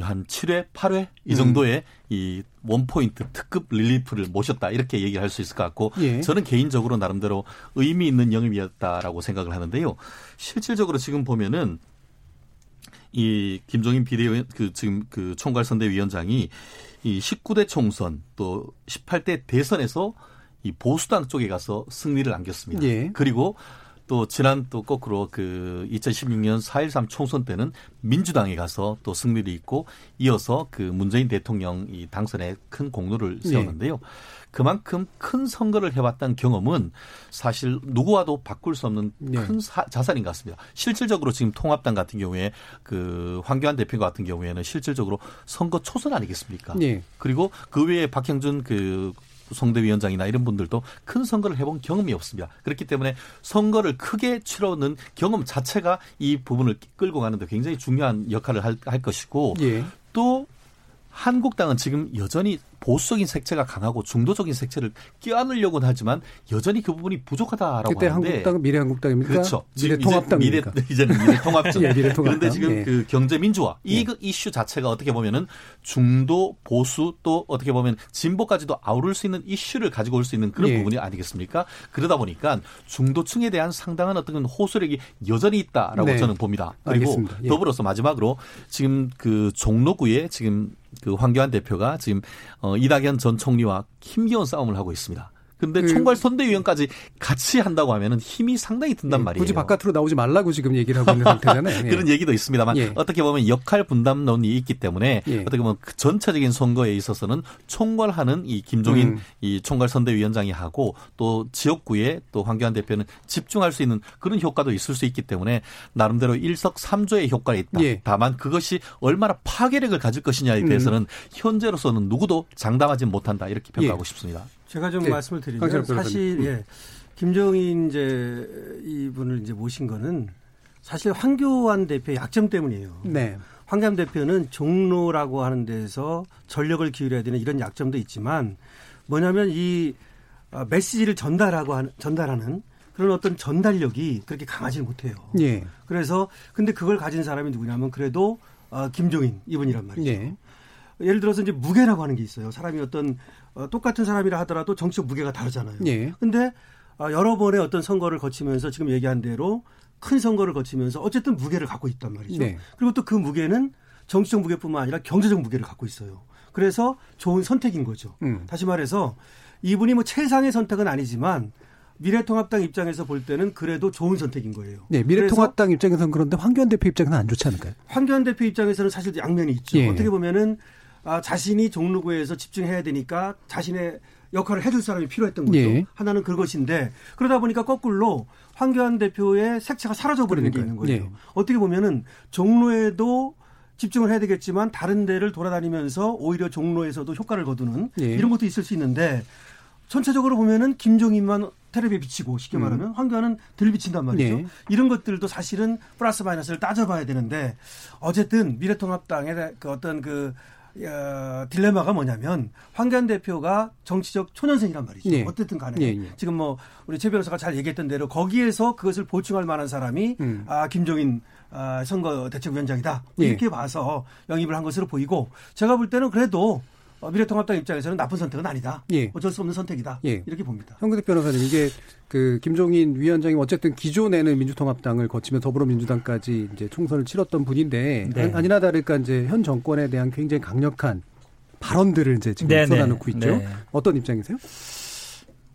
한 7회, 8회 이 음. 정도의 음. 이 원포인트 특급 릴리프를 모셨다 이렇게 얘기를 할수 있을 것 같고 예. 저는 개인적으로 나름대로 의미 있는 영입이었다라고 생각을 하는데요. 실질적으로 지금 보면은 이 김종인 비대위원 그 지금 그 총괄선대위원장이 이 19대 총선 또 18대 대선에서 이 보수당 쪽에 가서 승리를 안겼습니다. 예. 그리고 또 지난 또 거꾸로 그 2016년 4.13 총선 때는 민주당에 가서 또 승리를 있고 이어서 그 문재인 대통령 이 당선에 큰 공로를 네. 세웠는데요. 네. 그만큼 큰 선거를 해왔던 경험은 사실 누구와도 바꿀 수 없는 네. 큰 사, 자산인 것 같습니다. 실질적으로 지금 통합당 같은 경우에 그 황교안 대표 같은 경우에는 실질적으로 선거 초선 아니겠습니까? 네. 그리고 그 외에 박형준 그 성대위원장이나 이런 분들도 큰 선거를 해본 경험이 없습니다. 그렇기 때문에 선거를 크게 치러는 경험 자체가 이 부분을 끌고 가는데 굉장히 중요한 역할을 할, 할 것이고 예. 또 한국당은 지금 여전히 보수적인 색채가 강하고 중도적인 색채를 끼안으려고는 하지만 여전히 그 부분이 부족하다라고 그때 하는데 한국당은 미래한국당입니까? 그렇죠. 미래통합당입니까? 미래, 이제는 미래통합죠. 예, 미래통합당. 그런데 지금 예. 그 경제 민주화 이 예. 그 이슈 자체가 어떻게 보면은 중도 보수 또 어떻게 보면 진보까지도 아우를 수 있는 이슈를 가지고 올 수 있는 그런 예. 부분이 아니겠습니까? 그러다 보니까 중도층에 대한 상당한 어떤 호소력이 여전히 있다라고 네. 저는 봅니다. 그리고 예. 더불어서 마지막으로 지금 그 종로구에 지금 그 황교안 대표가 지금 어 이낙연 전 총리와 힘겨운 싸움을 하고 있습니다. 근데 그, 총괄 선대위원까지 같이 한다고 하면은 힘이 상당히 든단 예, 말이에요. 굳이 바깥으로 나오지 말라고 지금 얘기를 하고 있는 상태잖아요. 예. 그런 얘기도 있습니다만 예. 어떻게 보면 역할 분담론이 있기 때문에 예. 어떻게 보면 그 전체적인 선거에 있어서는 총괄하는 이 김종인 음. 이 총괄 선대위원장이 하고 또 지역구에 또 황교안 대표는 집중할 수 있는 그런 효과도 있을 수 있기 때문에 나름대로 일석삼조의 효과가 있다. 예. 다만 그것이 얼마나 파괴력을 가질 것이냐에 음. 대해서는 음. 현재로서는 누구도 장담하지 못한다 이렇게 평가하고 예. 싶습니다. 제가 좀 네. 말씀을 드리면 사실 음. 예. 김정인 이제 이분을 이제 모신 거는 사실 황교안 대표의 약점 때문이에요. 네. 황교안 대표는 종로라고 하는 데서 전력을 기울여야 되는 이런 약점도 있지만 뭐냐면 이 어, 메시지를 전달하고 하는, 전달하는 그런 어떤 전달력이 그렇게 강하지 못해요. 예. 그래서 근데 그걸 가진 사람이 누구냐면 그래도 어, 김종인 이분이란 말이죠. 예. 예를 들어서 이제 무게라고 하는 게 있어요. 사람이 어떤 어, 똑같은 사람이라 하더라도 정치적 무게가 다르잖아요. 예. 근데 어, 여러 번의 어떤 선거를 거치면서 지금 얘기한 대로 큰 선거를 거치면서 어쨌든 무게를 갖고 있단 말이죠. 네. 그리고 또 그 무게는 정치적 무게뿐만 아니라 경제적 무게를 갖고 있어요. 그래서 좋은 선택인 거죠. 음. 다시 말해서 이분이 뭐 최상의 선택은 아니지만 미래통합당 입장에서 볼 때는 그래도 좋은 선택인 거예요. 네, 미래통합당 입장에서는 그런데 황교안 대표 입장에서는 안 좋지 않을까요? 황교안 대표 입장에서는 사실 양면이 있죠. 예. 어떻게 보면은 아, 자신이 종로구에서 집중해야 되니까 자신의 역할을 해줄 사람이 필요했던 거죠. 예. 하나는 그것인데 그러다 보니까 거꾸로 황교안 대표의 색채가 사라져버리는 게 있는 거예요. 예. 어떻게 보면은 종로에도 집중을 해야 되겠지만 다른 데를 돌아다니면서 오히려 종로에서도 효과를 거두는 예. 이런 것도 있을 수 있는데 전체적으로 보면은 김종인만 테레비에 비치고 쉽게 음. 말하면 음. 황교안은 덜 비친단 말이죠. 네. 이런 것들도 사실은 플러스 마이너스를 따져봐야 되는데 어쨌든 미래통합당의 그 어떤 그 어, 딜레마가 뭐냐면 황교안 대표가 정치적 초년생이란 말이죠. 네. 어쨌든 간에 네, 네. 지금 뭐 우리 최 변호사가 잘 얘기했던 대로 거기에서 그것을 보충할 만한 사람이 음. 아 김종인 아, 선거 대책위원장이다 이렇게 봐서 영입을 한 것으로 보이고 제가 볼 때는 그래도 어, 미래통합당 입장에서는 나쁜 선택은 아니다. 예. 어쩔 수 없는 선택이다. 예. 이렇게 봅니다. 현근택 변호사님 이게 그 김종인 위원장이 어쨌든 기존에는 민주통합당을 거치며 더불어민주당까지 이제 총선을 치렀던 분인데 네. 아니나 다를까 이제 현 정권에 대한 굉장히 강력한 발언들을 이제 지금 네, 네. 쏟아놓고 있죠. 네. 어떤 입장이세요?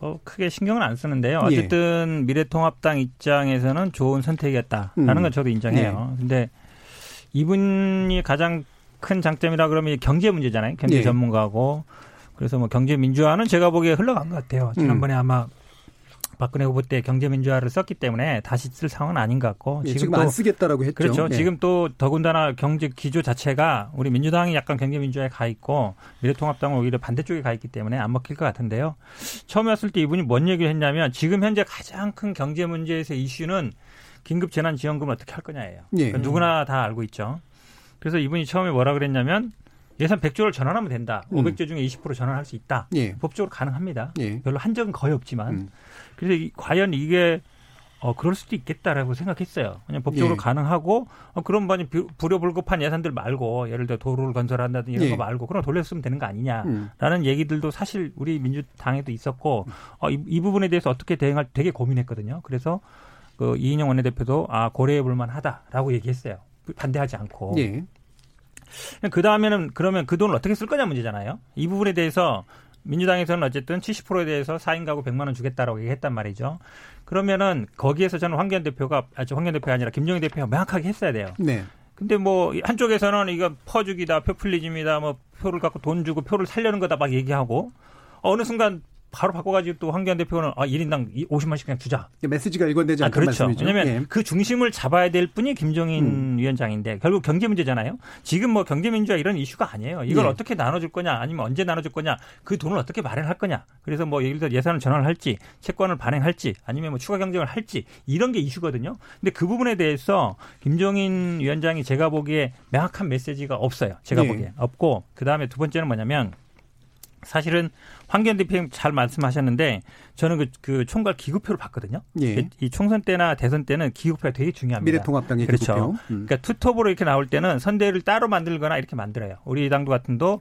어, 크게 신경은 안 쓰는데요. 예. 어쨌든 예. 미래통합당 입장에서는 좋은 선택이었다라는 음. 건 저도 인정해요. 네. 근데 이분이 가장 큰 장점이라 그러면 경제 문제잖아요. 경제 네. 전문가고 그래서 뭐 경제 민주화는 제가 보기에 흘러간 것 같아요. 지난번에 음. 아마 박근혜 후보 때 경제 민주화를 썼기 때문에 다시 쓸 상황은 아닌 것 같고 네, 지금, 지금 안 쓰겠다라고 했죠. 그렇죠. 네. 지금 또 더군다나 경제 기조 자체가 우리 민주당이 약간 경제 민주화에 가 있고 미래통합당은 오히려 반대쪽에 가 있기 때문에 안 먹힐 것 같은데요. 처음에 왔을 때 이분이 뭔 얘기를 했냐면 지금 현재 가장 큰 경제 문제에서 이슈는 긴급 재난 지원금을 어떻게 할 거냐예요. 네. 그러니까 누구나 다 알고 있죠. 그래서 이분이 처음에 뭐라 그랬냐면 예산 100조를 전환하면 된다. 음. 500조 중에 20% 전환할 수 있다. 예. 법적으로 가능합니다. 예. 별로 한적은 거의 없지만. 음. 그래서 이, 과연 이게 어 그럴 수도 있겠다라고 생각했어요. 그냥 법적으로 예. 가능하고 어, 그런 많이 불효불급한 예산들 말고 예를 들어 도로를 건설한다든지 이런 예. 거 말고 그럼 돌렸으면 되는 거 아니냐라는 음. 얘기들도 사실 우리 민주당에도 있었고 어, 이, 이 부분에 대해서 어떻게 대응할 되게 고민했거든요. 그래서 그 이인영 원내대표도 아 고려해 볼 만하다라고 얘기했어요. 반대하지 않고. 예. 그 다음에는 그러면 그 돈을 어떻게 쓸 거냐 문제잖아요. 이 부분에 대해서 민주당에서는 어쨌든 70%에 대해서 4인 가구 100만 원 주겠다라고 얘기했단 말이죠. 그러면은 거기에서 저는 황교안 대표가 아주 황교안 대표가 아니라 김정희 대표가 명확하게 했어야 돼요. 네. 근데 뭐 한쪽에서는 이거 퍼주기다, 표플리즘이다, 뭐 표를 갖고 돈 주고 표를 살려는 거다 막 얘기하고 어느 순간 바로 바꿔가지고 또 황교안 대표는 아 1인당 50만씩 그냥 주자. 메시지가 일관되지 않는 아, 그렇죠. 말씀이죠. 왜냐하면 예. 그 중심을 잡아야 될 분이 김종인 음. 위원장인데 결국 경제 문제잖아요. 지금 뭐 경제 민주화 이런 이슈가 아니에요. 이걸 예. 어떻게 나눠줄 거냐 아니면 언제 나눠줄 거냐 그 돈을 어떻게 마련할 거냐. 그래서 뭐 예를 들어 예산을 전환을 할지 채권을 발행할지 아니면 뭐 추가 경쟁을 할지 이런 게 이슈거든요. 근데 그 부분에 대해서 김종인 위원장이 제가 보기에 명확한 메시지가 없어요. 제가 예. 보기에 없고 그 다음에 두 번째는 뭐냐면 사실은 황교안 대표님 잘 말씀하셨는데 저는 그, 그 총괄 기구표를 봤거든요. 예. 이 총선 때나 대선 때는 기구표가 되게 중요합니다. 미래통합당의 그렇죠. 기구표. 음. 그러니까 투톱으로 이렇게 나올 때는 선대위를 따로 만들거나 이렇게 만들어요. 우리 당도 같은도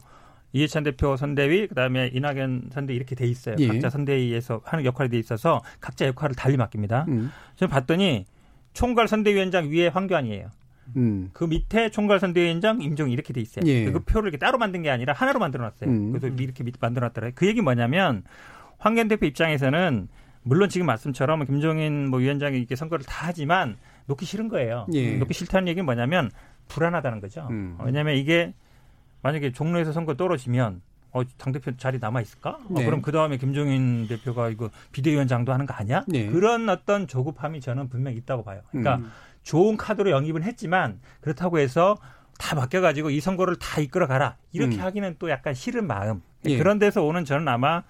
이해찬 대표 선대위 그다음에 이낙연 선대 위 이렇게 돼 있어요. 예. 각자 선대위에서 하는 역할이 돼 있어서 각자 역할을 달리 맡깁니다. 음. 저는 봤더니 총괄 선대위원장 위에 황교안이에요. 음. 그 밑에 총괄선대위원장 임종이 이렇게 돼 있어요. 예. 그 표를 이렇게 따로 만든 게 아니라 하나로 만들어놨어요. 음. 그래서 이렇게 만들어놨더라고요. 그 얘기 뭐냐면 황교안 대표 입장에서는 물론 지금 말씀처럼 김종인 뭐 위원장이 이렇게 선거를 다 하지만 놓기 싫은 거예요. 예. 놓기 싫다는 얘기는 뭐냐면 불안하다는 거죠. 음. 왜냐하면 이게 만약에 종로에서 선거 떨어지면 어, 당대표 자리 남아있을까? 어, 네. 어, 그럼 그 다음에 김종인 대표가 이거 비대위원장도 하는 거 아니야? 네. 그런 어떤 조급함이 저는 분명히 있다고 봐요. 그러니까 음. 좋은 카드로 영입은 했지만 그렇다고 해서 다 맡겨가지고 이 선거를 다 이끌어 가라. 이렇게 음. 하기는 또 약간 싫은 마음. 예. 그런 데서 오는 저는 아마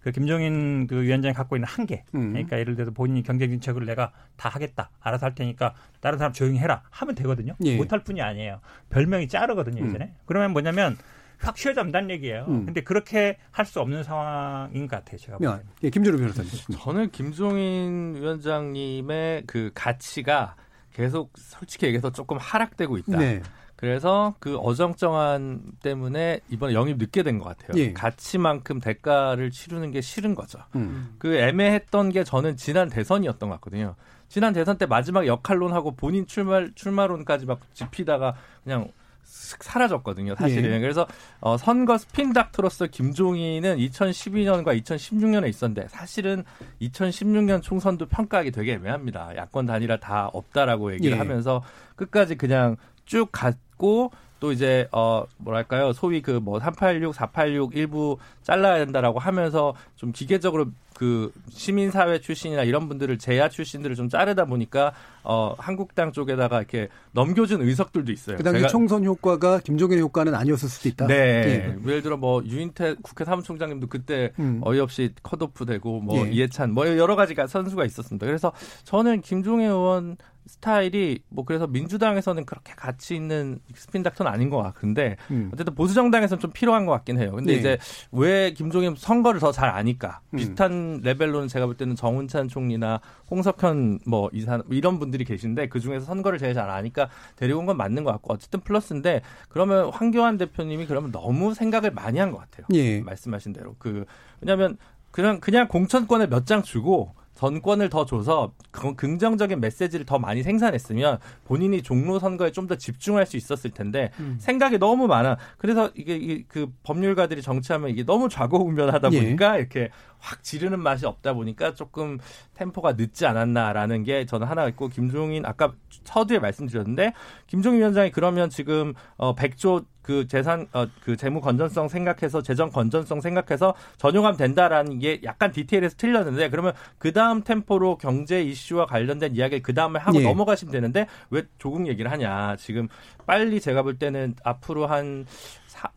그 김종인 그 위원장이 갖고 있는 한계. 음. 그러니까 예를 들어서 본인이 경제 정책을 내가 다 하겠다. 알아서 할 테니까 다른 사람 조용히 해라. 하면 되거든요. 예. 못할 뿐이 아니에요. 별명이 짜르거든요, 음. 예전에. 그러면 뭐냐면 확 쉬어잡는다는 얘기예요. 음. 근데 그렇게 할 수 없는 상황인 것 같아요. 제가 보기에는. 예, 김준호 변호사님. 저는 김종인 위원장님의 그 가치가 계속 솔직히 얘기해서 조금 하락되고 있다. 네. 그래서 그 어정쩡한 때문에 이번에 영입 늦게 된 것 같아요. 예. 가치만큼 대가를 치르는 게 싫은 거죠. 음. 그 애매했던 게 저는 지난 대선이었던 것 같거든요. 지난 대선 때 마지막 역할론하고 본인 출마 출마론까지 막 짚히다가 그냥 사라졌거든요, 사실은. 예. 그래서 어, 선거 스핀 닥터로서 김종인은 2012년과 2016년에 있었는데 사실은 2016년 총선도 평가하기 되게 애매합니다. 야권 단일화 다 없다라고 얘기를 예. 하면서 끝까지 그냥 쭉 갔고 또 이제 어 뭐랄까요 소위 그 뭐 386, 486 일부 잘라야 된다라고 하면서 좀 기계적으로 그 시민사회 출신이나 이런 분들을 제야 출신들을 좀 자르다 보니까 어 한국당 쪽에다가 이렇게 넘겨준 의석들도 있어요. 그 당시 총선 효과가 김종인의 효과는 아니었을 수도 있다. 네. 예. 예를 들어 뭐 유인태 국회 사무총장님도 그때 음. 어이없이 컷오프되고 뭐 예. 이해찬 뭐 여러 가지가 선수가 있었습니다. 그래서 저는 김종인 의원 스타일이 뭐 그래서 민주당에서는 그렇게 가치 있는 스핀 닥터는 아닌 것 같은데 음. 어쨌든 보수 정당에서는 좀 필요한 것 같긴 해요. 근데 네. 이제 왜 김종인 선거를 더 잘 아니까 음. 비슷한 레벨로는 제가 볼 때는 정운찬 총리나 홍석현 뭐 이사 이런 분들이 계신데 그 중에서 선거를 제일 잘 아니까 데리고 온 건 맞는 것 같고 어쨌든 플러스인데 그러면 황교안 대표님이 그러면 너무 생각을 많이 한 것 같아요. 예. 말씀하신 대로 그 왜냐하면 그냥 그냥 공천권을 몇 장 주고 전권을 더 줘서 긍정적인 메시지를 더 많이 생산했으면 본인이 종로 선거에 좀 더 집중할 수 있었을 텐데 음. 생각이 너무 많아. 그래서 이게, 이게, 그 법률가들이 정치하면 이게 너무 좌고우면하다 예. 보니까 예. 이렇게 확 지르는 맛이 없다 보니까 조금 템포가 늦지 않았나라는 게 저는 하나 있고 김종인 아까 서두에 말씀드렸는데 김종인 위원장이 그러면 지금 어 100조 그 재산 어 그 재무 건전성 생각해서 재정 건전성 생각해서 전용하면 된다라는 게 약간 디테일에서 틀렸는데 그러면 그 다음 템포로 경제 이슈와 관련된 이야기를 그 다음에 하고 예. 넘어가시면 되는데 왜 조국 얘기를 하냐 지금 빨리 제가 볼 때는 앞으로 한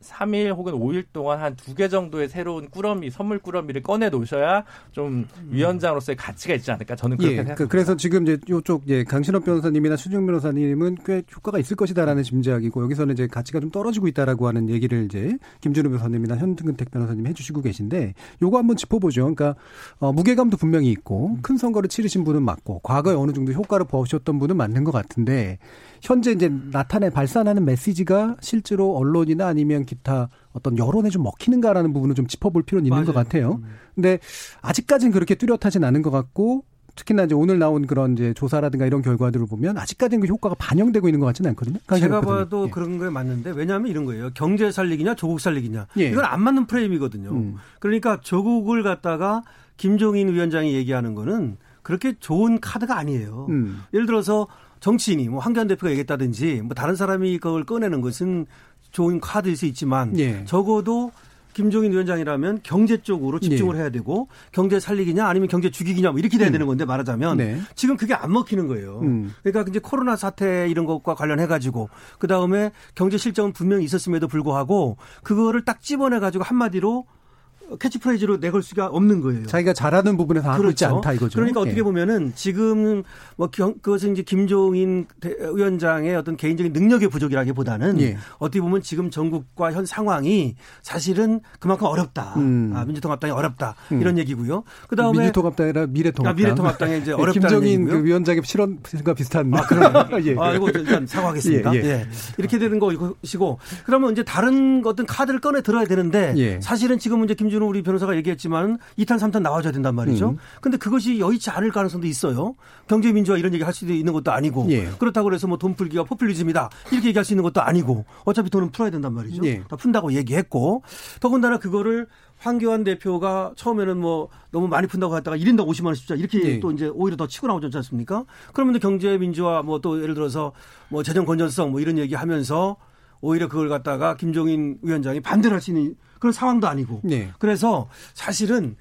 3, 일 혹은 5일 동안 한 두 개 정도의 새로운 꾸러미, 선물 꾸러미를 꺼내 놓으셔야 좀 음. 위원장으로서의 가치가 있지 않을까 저는 그렇게 예, 그 생각합니다. 그래서 지금 이제 이쪽 예, 강신업 변호사님이나 수정 변호사님은 꽤 효과가 있을 것이다라는 짐작이고 여기서는 이제 가치가 좀 떨어지고 있다라고 하는 얘기를 이제 김준우 변호사님이나 현근택 변호사님 해주시고 계신데 요거 한번 짚어보죠. 그러니까 어, 무게감도 분명히 있고 큰 선거를 치르신 분은 맞고 과거에 어느 정도 효과를 보셨던 분은 맞는 것 같은데 현재 이제 나타내 발산하는 메시지가 실제로 언론이나 아니면 기타 어떤 여론에 좀 먹히는가라는 부분을 좀 짚어볼 필요는 있는 맞아요. 것 같아요. 음. 근데 아직까지는 그렇게 뚜렷하진 않은 것 같고 특히나 이제 오늘 나온 그런 이제 조사라든가 이런 결과들을 보면 아직까지는 그 효과가 반영되고 있는 것 같지는 않거든요. 제가 봐도 예. 그런 거에 맞는데 왜냐하면 이런 거예요. 경제 살리기냐 조국 살리기냐 예. 이건 안 맞는 프레임이거든요. 음. 그러니까 조국을 갖다가 김종인 위원장이 얘기하는 거는 그렇게 좋은 카드가 아니에요. 음. 예를 들어서 정치인이 뭐 황교안 대표가 얘기했다든지 뭐 다른 사람이 그걸 꺼내는 것은 좋은 카드일 수 있지만 예. 적어도 김종인 위원장이라면 경제 쪽으로 집중을 네. 해야 되고 경제 살리기냐 아니면 경제 죽이기냐 뭐 이렇게 돼야 음. 되는 건데 말하자면 네. 지금 그게 안 먹히는 거예요. 음. 그러니까 이제 코로나 사태 이런 것과 관련해 가지고 그 다음에 경제 실정은 분명히 있었음에도 불구하고 그거를 딱 집어내 가지고 한마디로 캐치프레이즈로 내걸 수가 없는 거예요. 자기가 잘하는 부분에서 하고 그렇죠. 있지 않다 이거죠. 그러니까 어떻게 예. 보면은 지금 뭐 경, 그것은 이제 김종인 위원장의 어떤 개인적인 능력의 부족이라기보다는 예. 어떻게 보면 지금 전국과 현 상황이 사실은 그만큼 어렵다. 음. 아, 민주통 합당이 어렵다 음. 이런 얘기고요. 그 다음에 민주통 합당 아니라 미래통합당. 아, 미래통합당에 이제 어렵다. 김종인 그 위원장의 실언과 비슷한. 아, 그러요 예. 아, 이거 일단 사과하겠습니다. 예, 예. 예. 이렇게 되는 거이것이고 그러면 이제 다른 어떤 카드를 꺼내 들어야 되는데 예. 사실은 지금 이제 김 준호 우리 변호사가 얘기했지만 2탄, 3탄 나와줘야 된단 말이죠. 음. 근데 그것이 여의치 않을 가능성도 있어요. 경제민주화 이런 얘기 할 수도 있는 것도 아니고 예. 그렇다고 해서 뭐 돈 풀기가 포퓰리즘이다 이렇게 얘기할 수 있는 것도 아니고 어차피 돈은 풀어야 된단 말이죠. 예. 다 푼다고 얘기했고 더군다나 그거를 황교안 대표가 처음에는 뭐 너무 많이 푼다고 했다가 1인당 50만 원씩 주자 이렇게 네. 또 이제 오히려 더 치고 나오지 않습니까? 그러면 경제 민주화 뭐 또 예를 들어서 뭐 재정 건전성 뭐 이런 얘기 하면서 오히려 그걸 갖다가 김종인 위원장이 반대를 할 수 있는 그런 상황도 아니고. 네. 그래서 사실은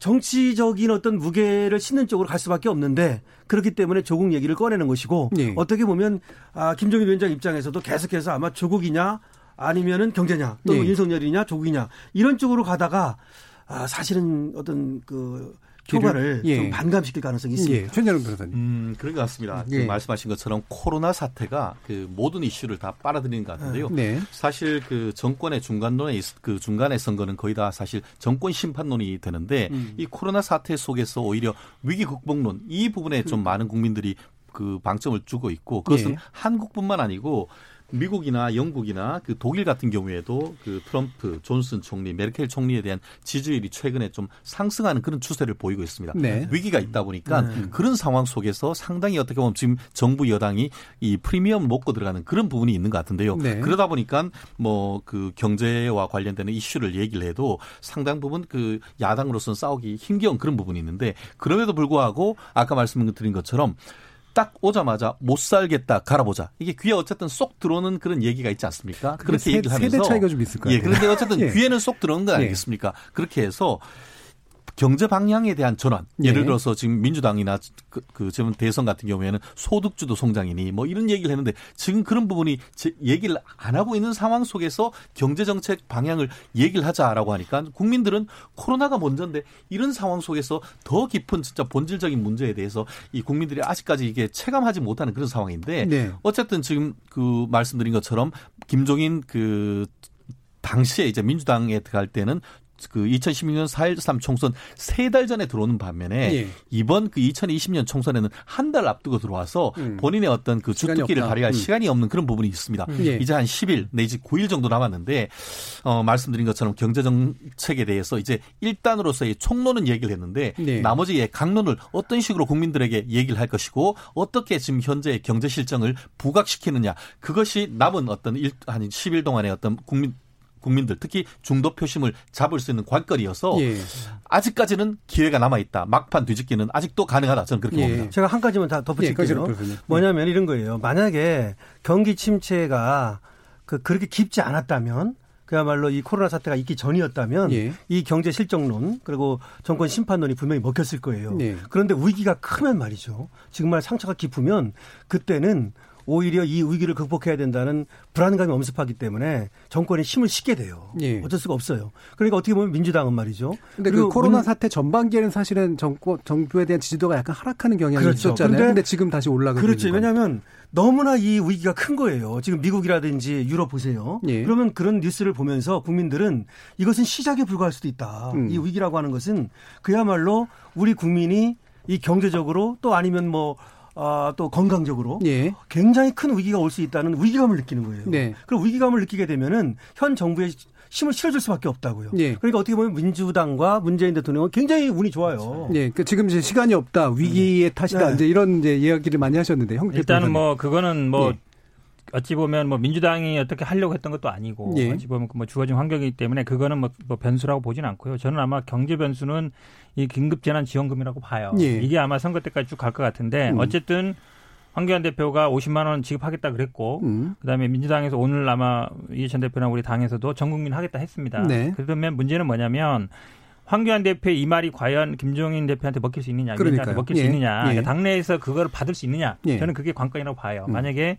정치적인 어떤 무게를 싣는 쪽으로 갈 수밖에 없는데 그렇기 때문에 조국 얘기를 꺼내는 것이고 네. 어떻게 보면 아 김종인 위원장 입장에서도 계속해서 아마 조국이냐 아니면은 경제냐 또 네. 윤석열이냐 조국이냐 이런 쪽으로 가다가 아 사실은 어떤 그 효과를 예. 좀 반감시킬 가능성이 있습니다. 예. 최재룡 변호사님. 음, 그런 것 같습니다. 예. 말씀하신 것처럼 코로나 사태가 그 모든 이슈를 다 빨아들이는 것 같은데요. 네. 사실 그 정권의 중간론에 그 중간의 선거는 거의 다 사실 정권 심판론이 되는데 음. 이 코로나 사태 속에서 오히려 위기 극복론 이 부분에 좀 음. 많은 국민들이 그 방점을 주고 있고 그것은 예. 한국뿐만 아니고 미국이나 영국이나 그 독일 같은 경우에도 그 트럼프, 존슨 총리, 메르켈 총리에 대한 지지율이 최근에 좀 상승하는 그런 추세를 보이고 있습니다. 네. 위기가 있다 보니까 네. 그런 상황 속에서 상당히 어떻게 보면 지금 정부 여당이 이 프리미엄 먹고 들어가는 그런 부분이 있는 것 같은데요. 네. 그러다 보니까 뭐 그 경제와 관련되는 이슈를 얘기를 해도 상당 부분 그 야당으로서는 싸우기 힘겨운 그런 부분이 있는데 그럼에도 불구하고 아까 말씀드린 것처럼 딱 오자마자 못 살겠다 갈아보자 이게 귀에 어쨌든 쏙 들어오는 그런 얘기가 있지 않습니까? 그렇게 세, 얘기를 하면서 세대 차이가 좀 있을 거예요. 예, 그런데 어쨌든 예. 귀에는 쏙 들어오는 건 예. 아니겠습니까? 예. 그렇게 해서 경제 방향에 대한 전환. 예를 네. 들어서 지금 민주당이나 그, 그 지금 대선 같은 경우에는 소득주도 성장이니 뭐 이런 얘기를 했는데 지금 그런 부분이 제 얘기를 안 하고 있는 상황 속에서 경제 정책 방향을 얘기를 하자라고 하니까 국민들은 코로나가 먼저인데 이런 상황 속에서 더 깊은 진짜 본질적인 문제에 대해서 이 국민들이 아직까지 이게 체감하지 못하는 그런 상황인데 네. 어쨌든 지금 그 말씀드린 것처럼 김종인 그 당시에 이제 민주당에 들어갈 때는 그 2016년 4.13 총선 세 달 전에 들어오는 반면에 예. 이번 그 2020년 총선에는 한 달 앞두고 들어와서 음. 본인의 어떤 그 주특기를 발휘할 음. 시간이 없는 그런 부분이 있습니다. 음. 예. 이제 한 10일 내지 9일 정도 남았는데 어 말씀드린 것처럼 경제 정책에 대해서 이제 일단으로서의 총론은 얘기를 했는데 네. 나머지의 강론을 어떤 식으로 국민들에게 얘기를 할 것이고 어떻게 지금 현재 경제 실정을 부각시키느냐 그것이 남은 어떤 일, 한 10일 동안의 어떤 국민 국민들 특히 중도 표심을 잡을 수 있는 관건이어서 예. 아직까지는 기회가 남아 있다. 막판 뒤집기는 아직도 가능하다. 저는 그렇게 예. 봅니다. 제가 한 가지만 다 덧붙일게요. 예, 뭐냐면 이런 거예요. 만약에 경기 침체가 그 그렇게 깊지 않았다면 그야말로 이 코로나 사태가 있기 전이었다면 예. 이 경제 실정론 그리고 정권 심판론이 분명히 먹혔을 거예요. 예. 그런데 위기가 크면 말이죠. 정말 상처가 깊으면 그때는 오히려 이 위기를 극복해야 된다는 불안감이 엄습하기 때문에 정권에 힘을 싣게 돼요. 예. 어쩔 수가 없어요. 그러니까 어떻게 보면 민주당은 말이죠. 근데 그 코로나 사태 전반기에는 사실은 정권 정부에 대한 지지도가 약간 하락하는 경향이 그렇죠. 있었잖아요. 그런데, 지금 다시 올라가고 그렇죠. 왜냐하면 너무나 이 위기가 큰 거예요. 지금 미국이라든지 유럽 보세요. 예. 그러면 그런 뉴스를 보면서 국민들은 이것은 시작에 불과할 수도 있다. 음. 이 위기라고 하는 것은 그야말로 우리 국민이 이 경제적으로 또 아니면 뭐 아, 또 건강적으로 예. 굉장히 큰 위기가 올 수 있다는 위기감을 느끼는 거예요. 네. 그리고 위기감을 느끼게 되면은 현 정부의 힘을 실어줄 수밖에 없다고요. 예. 그러니까 어떻게 보면 민주당과 문재인 대통령은 굉장히 운이 좋아요. 예. 그 지금 이제 시간이 없다, 위기의 음. 탓이다, 네. 이제 이런 이제 이야기를 많이 하셨는데 형 일단은 뭐 그거는 뭐 예. 어찌 보면 뭐 민주당이 어떻게 하려고 했던 것도 아니고 예. 어찌 보면 뭐 주어진 환경이기 때문에 그거는 뭐, 뭐 변수라고 보지는 않고요. 저는 아마 경제 변수는 이 긴급 재난 지원금이라고 봐요. 예. 이게 아마 선거 때까지 쭉 갈 것 같은데 음. 어쨌든 황교안 대표가 50만 원 지급하겠다 그랬고 음. 그다음에 민주당에서 오늘 아마 이해찬 대표나 우리 당에서도 전 국민 하겠다 했습니다. 네. 그러면 문제는 뭐냐면 황교안 대표의 이 말이 과연 김종인 대표한테 먹힐 수 있느냐, 그러니까 먹힐 예. 수 있느냐, 예. 그러니까 당내에서 그걸 받을 수 있느냐, 예. 저는 그게 관건이라고 봐요. 음. 만약에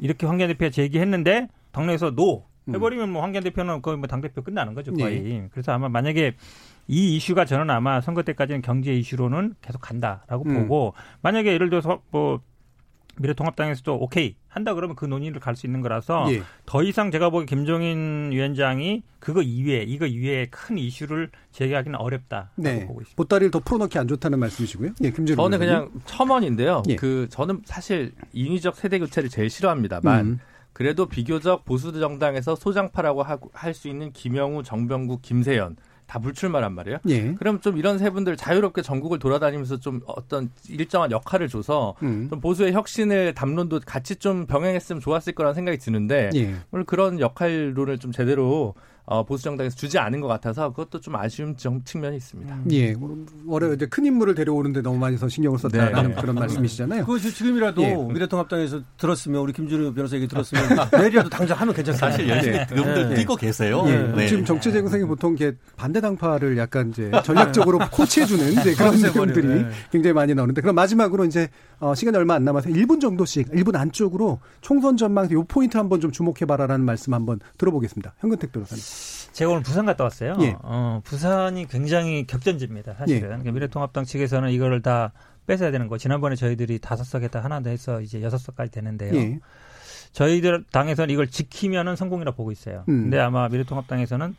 이렇게 황교안 대표가 제기했는데 당내에서 no 음. 해버리면 뭐 황교안 대표는 거의 뭐 당대표 끝나는 거죠 거의. 네. 그래서 아마 만약에 이 이슈가 저는 아마 선거 때까지는 경제 이슈로는 계속 간다라고 음. 보고 만약에 예를 들어서 뭐 미래통합당에서도 오케이 한다 그러면 그 논의를 갈 수 있는 거라서 예. 더 이상 제가 보기 김종인 위원장이 그거 이외에 이거 이외에 큰 이슈를 제기하기는 어렵다 네. 보고 있습니다. 보따리를 더 풀어넣기 안 좋다는 말씀이시고요. 예, 김재룡 저는 그냥 첨언인데요. 예. 그 저는 사실 인위적 세대 교체를 제일 싫어합니다만 음. 그래도 비교적 보수 정당에서 소장파라고 할 수 있는 김영우, 정병국, 김세연 다 불출마란 말이에요. 예. 그럼 좀 이런 세 분들 자유롭게 전국을 돌아다니면서 좀 어떤 일정한 역할을 줘서 음. 좀 보수의 혁신을 담론도 같이 좀 병행했으면 좋았을 거라는 생각이 드는데 예. 오늘 그런 역할론을 좀 제대로 어, 보수 정당에서 주지 않은 것 같아서 그것도 좀 아쉬운 측면이 있습니다. 음. 예, 월요 이제 큰 인물을 데려오는데 너무 많이 더 신경을 썼다는 네. 그런 말씀이시잖아요. 그 지금이라도 예. 미래통합당에서 들었으면 우리 김준우 변호사 얘기 들었으면 내일이라도 당장 하면 괜찮습니다. 사실 열심히 그분들 네. 뛰고 계세요. 예. 네. 지금 정치 재구성이 보통 이게 반대 당파를 약간 이제 전략적으로 코치해주는 그런 내용들이 굉장히 많이 나오는데 그럼 마지막으로 이제 어, 시간이 얼마 안 남아서 1분 정도씩 1분 안쪽으로 총선 전망 요 포인트 한번 좀 주목해 봐라라는 말씀 한번 들어보겠습니다. 현근택 변호사님. 제가 오늘 부산 갔다 왔어요. 예. 어, 부산이 굉장히 격전지입니다. 사실은. 예. 그러니까 미래통합당 측에서는 이거를 다 뺏어야 되는 거. 지난번에 저희들이 다섯 석에다 하나 더 해서 이제 여섯 석까지 되는데요. 예. 저희들 당에서는 이걸 지키면은 성공이라 보고 있어요. 음. 근데 아마 미래통합당에서는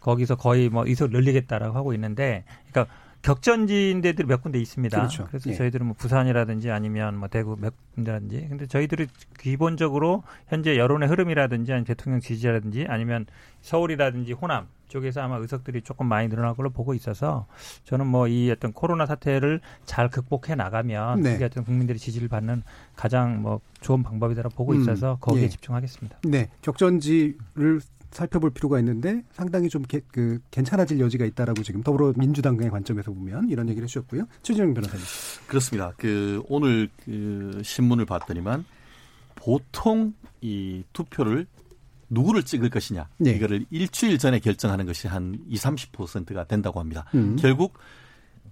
거기서 거의 뭐 이석 늘리겠다라고 하고 있는데, 그러니까 격전지인 데들이 몇 군데 있습니다. 그렇죠. 그래서 예. 저희들은 뭐 부산이라든지 아니면 뭐 대구 몇 군데라든지. 근데 저희들이 기본적으로 현재 여론의 흐름이라든지 아니면 대통령 지지라든지 아니면 서울이라든지 호남 쪽에서 아마 의석들이 조금 많이 늘어날 걸로 보고 있어서 저는 뭐 이 어떤 코로나 사태를 잘 극복해 나가면 네. 그게 어떤 국민들의 지지를 받는 가장 뭐 좋은 방법이다라고 보고 음. 있어서 거기에 예. 집중하겠습니다. 네. 격전지를 살펴볼 필요가 있는데 상당히 좀 게, 그, 괜찮아질 여지가 있다라고 지금 더불어민주당의 관점에서 보면 이런 얘기를 해주셨고요. 최진영 변호사님. 그렇습니다. 그 오늘 그 신문을 봤더니만 보통 이 투표를 누구를 찍을 것이냐 네. 이거를 일주일 전에 결정하는 것이 한 20, 30%가 된다고 합니다. 음. 결국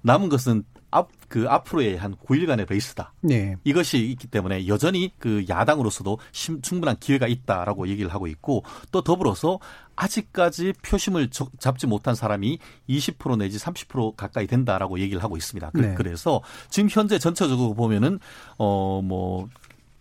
남은 것은 앞, 그 앞으로의 한 9일간의 레이스다. 네. 이것이 있기 때문에 여전히 그 야당으로서도 심, 충분한 기회가 있다라고 얘기를 하고 있고 또 더불어서 아직까지 표심을 잡지 못한 사람이 20% 내지 30% 가까이 된다라고 얘기를 하고 있습니다. 그, 네. 그래서 지금 현재 전체적으로 보면은 어뭐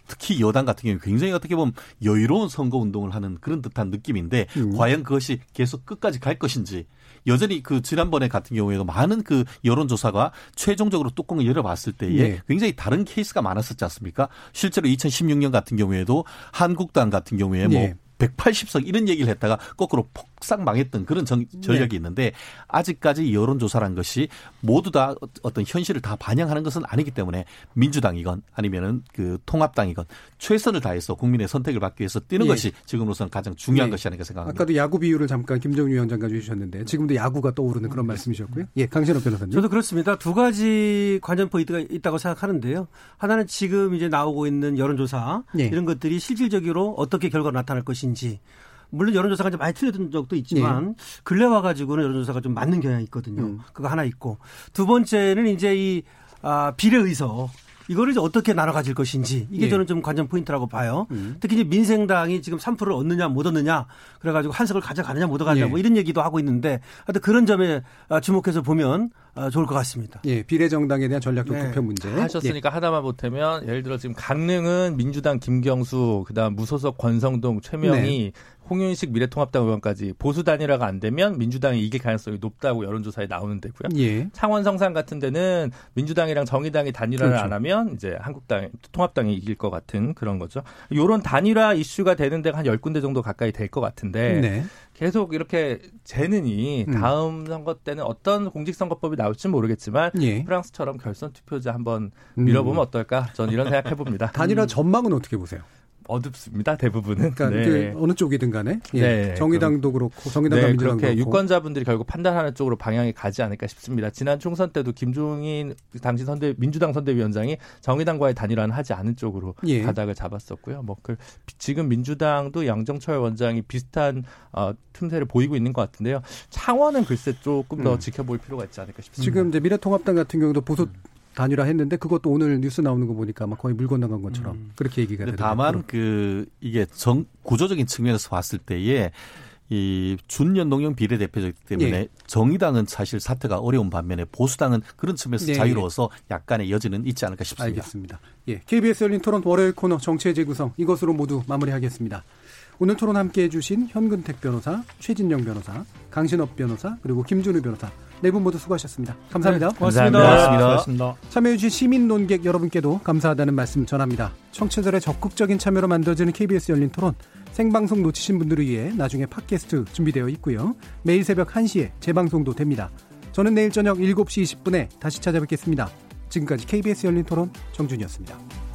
특히 여당 같은 경우 굉장히 어떻게 보면 여유로운 선거 운동을 하는 그런 듯한 느낌인데 음. 과연 그것이 계속 끝까지 갈 것인지 여전히 그 지난번에 같은 경우에도 많은 그 여론조사가 최종적으로 뚜껑을 열어봤을 때에 네. 굉장히 다른 케이스가 많았었지 않습니까? 실제로 2016년 같은 경우에도 한국당 같은 경우에 뭐 네. 180석 이런 얘기를 했다가 거꾸로 폭삭 망했던 그런 정, 전략이 네. 있는데 아직까지 여론조사란 것이 모두 다 어떤 현실을 다 반영하는 것은 아니기 때문에 민주당이건 아니면은 그 통합당이건 최선을 다해서 국민의 선택을 받기 위해서 뛰는 네. 것이 지금으로서는 가장 중요한 네. 것이 아닐까 생각합니다. 아까도 야구 비유를 잠깐 김정유 위원장과 주셨는데 지금도 야구가 떠오르는 그런 말씀이셨고요. 예, 강신호 변호사님. 저도 그렇습니다. 두 가지 관전 포인트가 있다고 생각하는데요. 하나는 지금 이제 나오고 있는 여론조사 네. 이런 것들이 실질적으로 어떻게 결과가 나타날 것인지 물론 여론조사가 좀 많이 틀렸던 적도 있지만 네. 근래 와가지고는 여론조사가 좀 맞는 경향이 있거든요. 음. 그거 하나 있고 두 번째는 이제 이 아, 비례의석 이거를 이제 어떻게 나눠 가질 것인지 이게 예. 저는 좀 관전 포인트라고 봐요. 음. 특히 이제 민생당이 지금 3%를 얻느냐 못 얻느냐 그래가지고 한석을 가져가느냐 못 가느냐 예. 뭐 이런 얘기도 하고 있는데 하여튼 그런 점에 아, 주목해서 보면 아, 좋을 것 같습니다. 예, 비례정당에 대한 전략적 네. 투표 문제. 하셨으니까 예. 하나만 보태면 예를 들어 지금 강릉은 민주당 김경수 그다음 무소속 권성동 최명희 네. 홍윤식 미래통합당 의원까지 보수 단일화가 안 되면 민주당이 이길 가능성이 높다고 여론조사에 나오는 데고요. 예. 창원 성산 같은 데는 민주당이랑 정의당이 단일화를 그렇죠. 안 하면 이제 한국당 통합당이 이길 것 같은 그런 거죠. 요런 단일화 이슈가 되는 데가 한 10군데 정도 가까이 될 것 같은데 네. 계속 이렇게 재는이 음. 다음 선거 때는 어떤 공직선거법이 나올지 모르겠지만 예. 프랑스처럼 결선 투표제 한번 밀어보면 음. 어떨까? 저는 이런 생각 해 봅니다. 단일화 전망은 어떻게 보세요? 어둡습니다. 대부분은. 그러니까 네. 어느 쪽이든 간에 예. 네. 정의당도 그렇고 정의당과 네, 민주당도 그렇게 그렇고. 유권자분들이 결국 판단하는 쪽으로 방향이 가지 않을까 싶습니다. 지난 총선 때도 김종인 당시 선대 민주당 선대위원장이 정의당과의 단일화는 하지 않은 쪽으로 예. 가닥을 잡았었고요. 뭐 그 지금 민주당도 양정철 원장이 비슷한 어, 틈새를 보이고 있는 것 같은데요. 창원은 글쎄 조금 더 음. 지켜볼 필요가 있지 않을까 싶습니다. 지금 이제 미래통합당 같은 경우도 보수 음. 단일화 했는데 그것도 오늘 뉴스 나오는 거 보니까 막 거의 물 건너간 것처럼 음. 그렇게 얘기가 되더라고요. 다만 그 이게 정 구조적인 측면에서 봤을 때에 이 준연동형 비례대표제이기 때문에 예. 정의당은 사실 사태가 어려운 반면에 보수당은 그런 측면에서 네. 자유로워서 약간의 여지는 있지 않을까 싶습니다. 알겠습니다. 예. KBS 열린 토론 월요일 코너 정치의 재구성 이것으로 모두 마무리하겠습니다. 오늘 토론 함께 해 주신 현근택 변호사, 최진영 변호사, 강신업 변호사, 그리고 김준우 변호사 네 분 모두 수고하셨습니다. 감사합니다. 네, 고맙습니다. 고맙습니다. 고맙습니다. 참여해주신 시민 논객 여러분께도 감사하다는 말씀 전합니다. 청취자들의 적극적인 참여로 만들어지는 KBS 열린 토론 생방송 놓치신 분들을 위해 나중에 팟캐스트 준비되어 있고요. 매일 새벽 1시에 재방송도 됩니다. 저는 내일 저녁 7시 20분에 다시 찾아뵙겠습니다. 지금까지 KBS 열린 토론 정준이었습니다.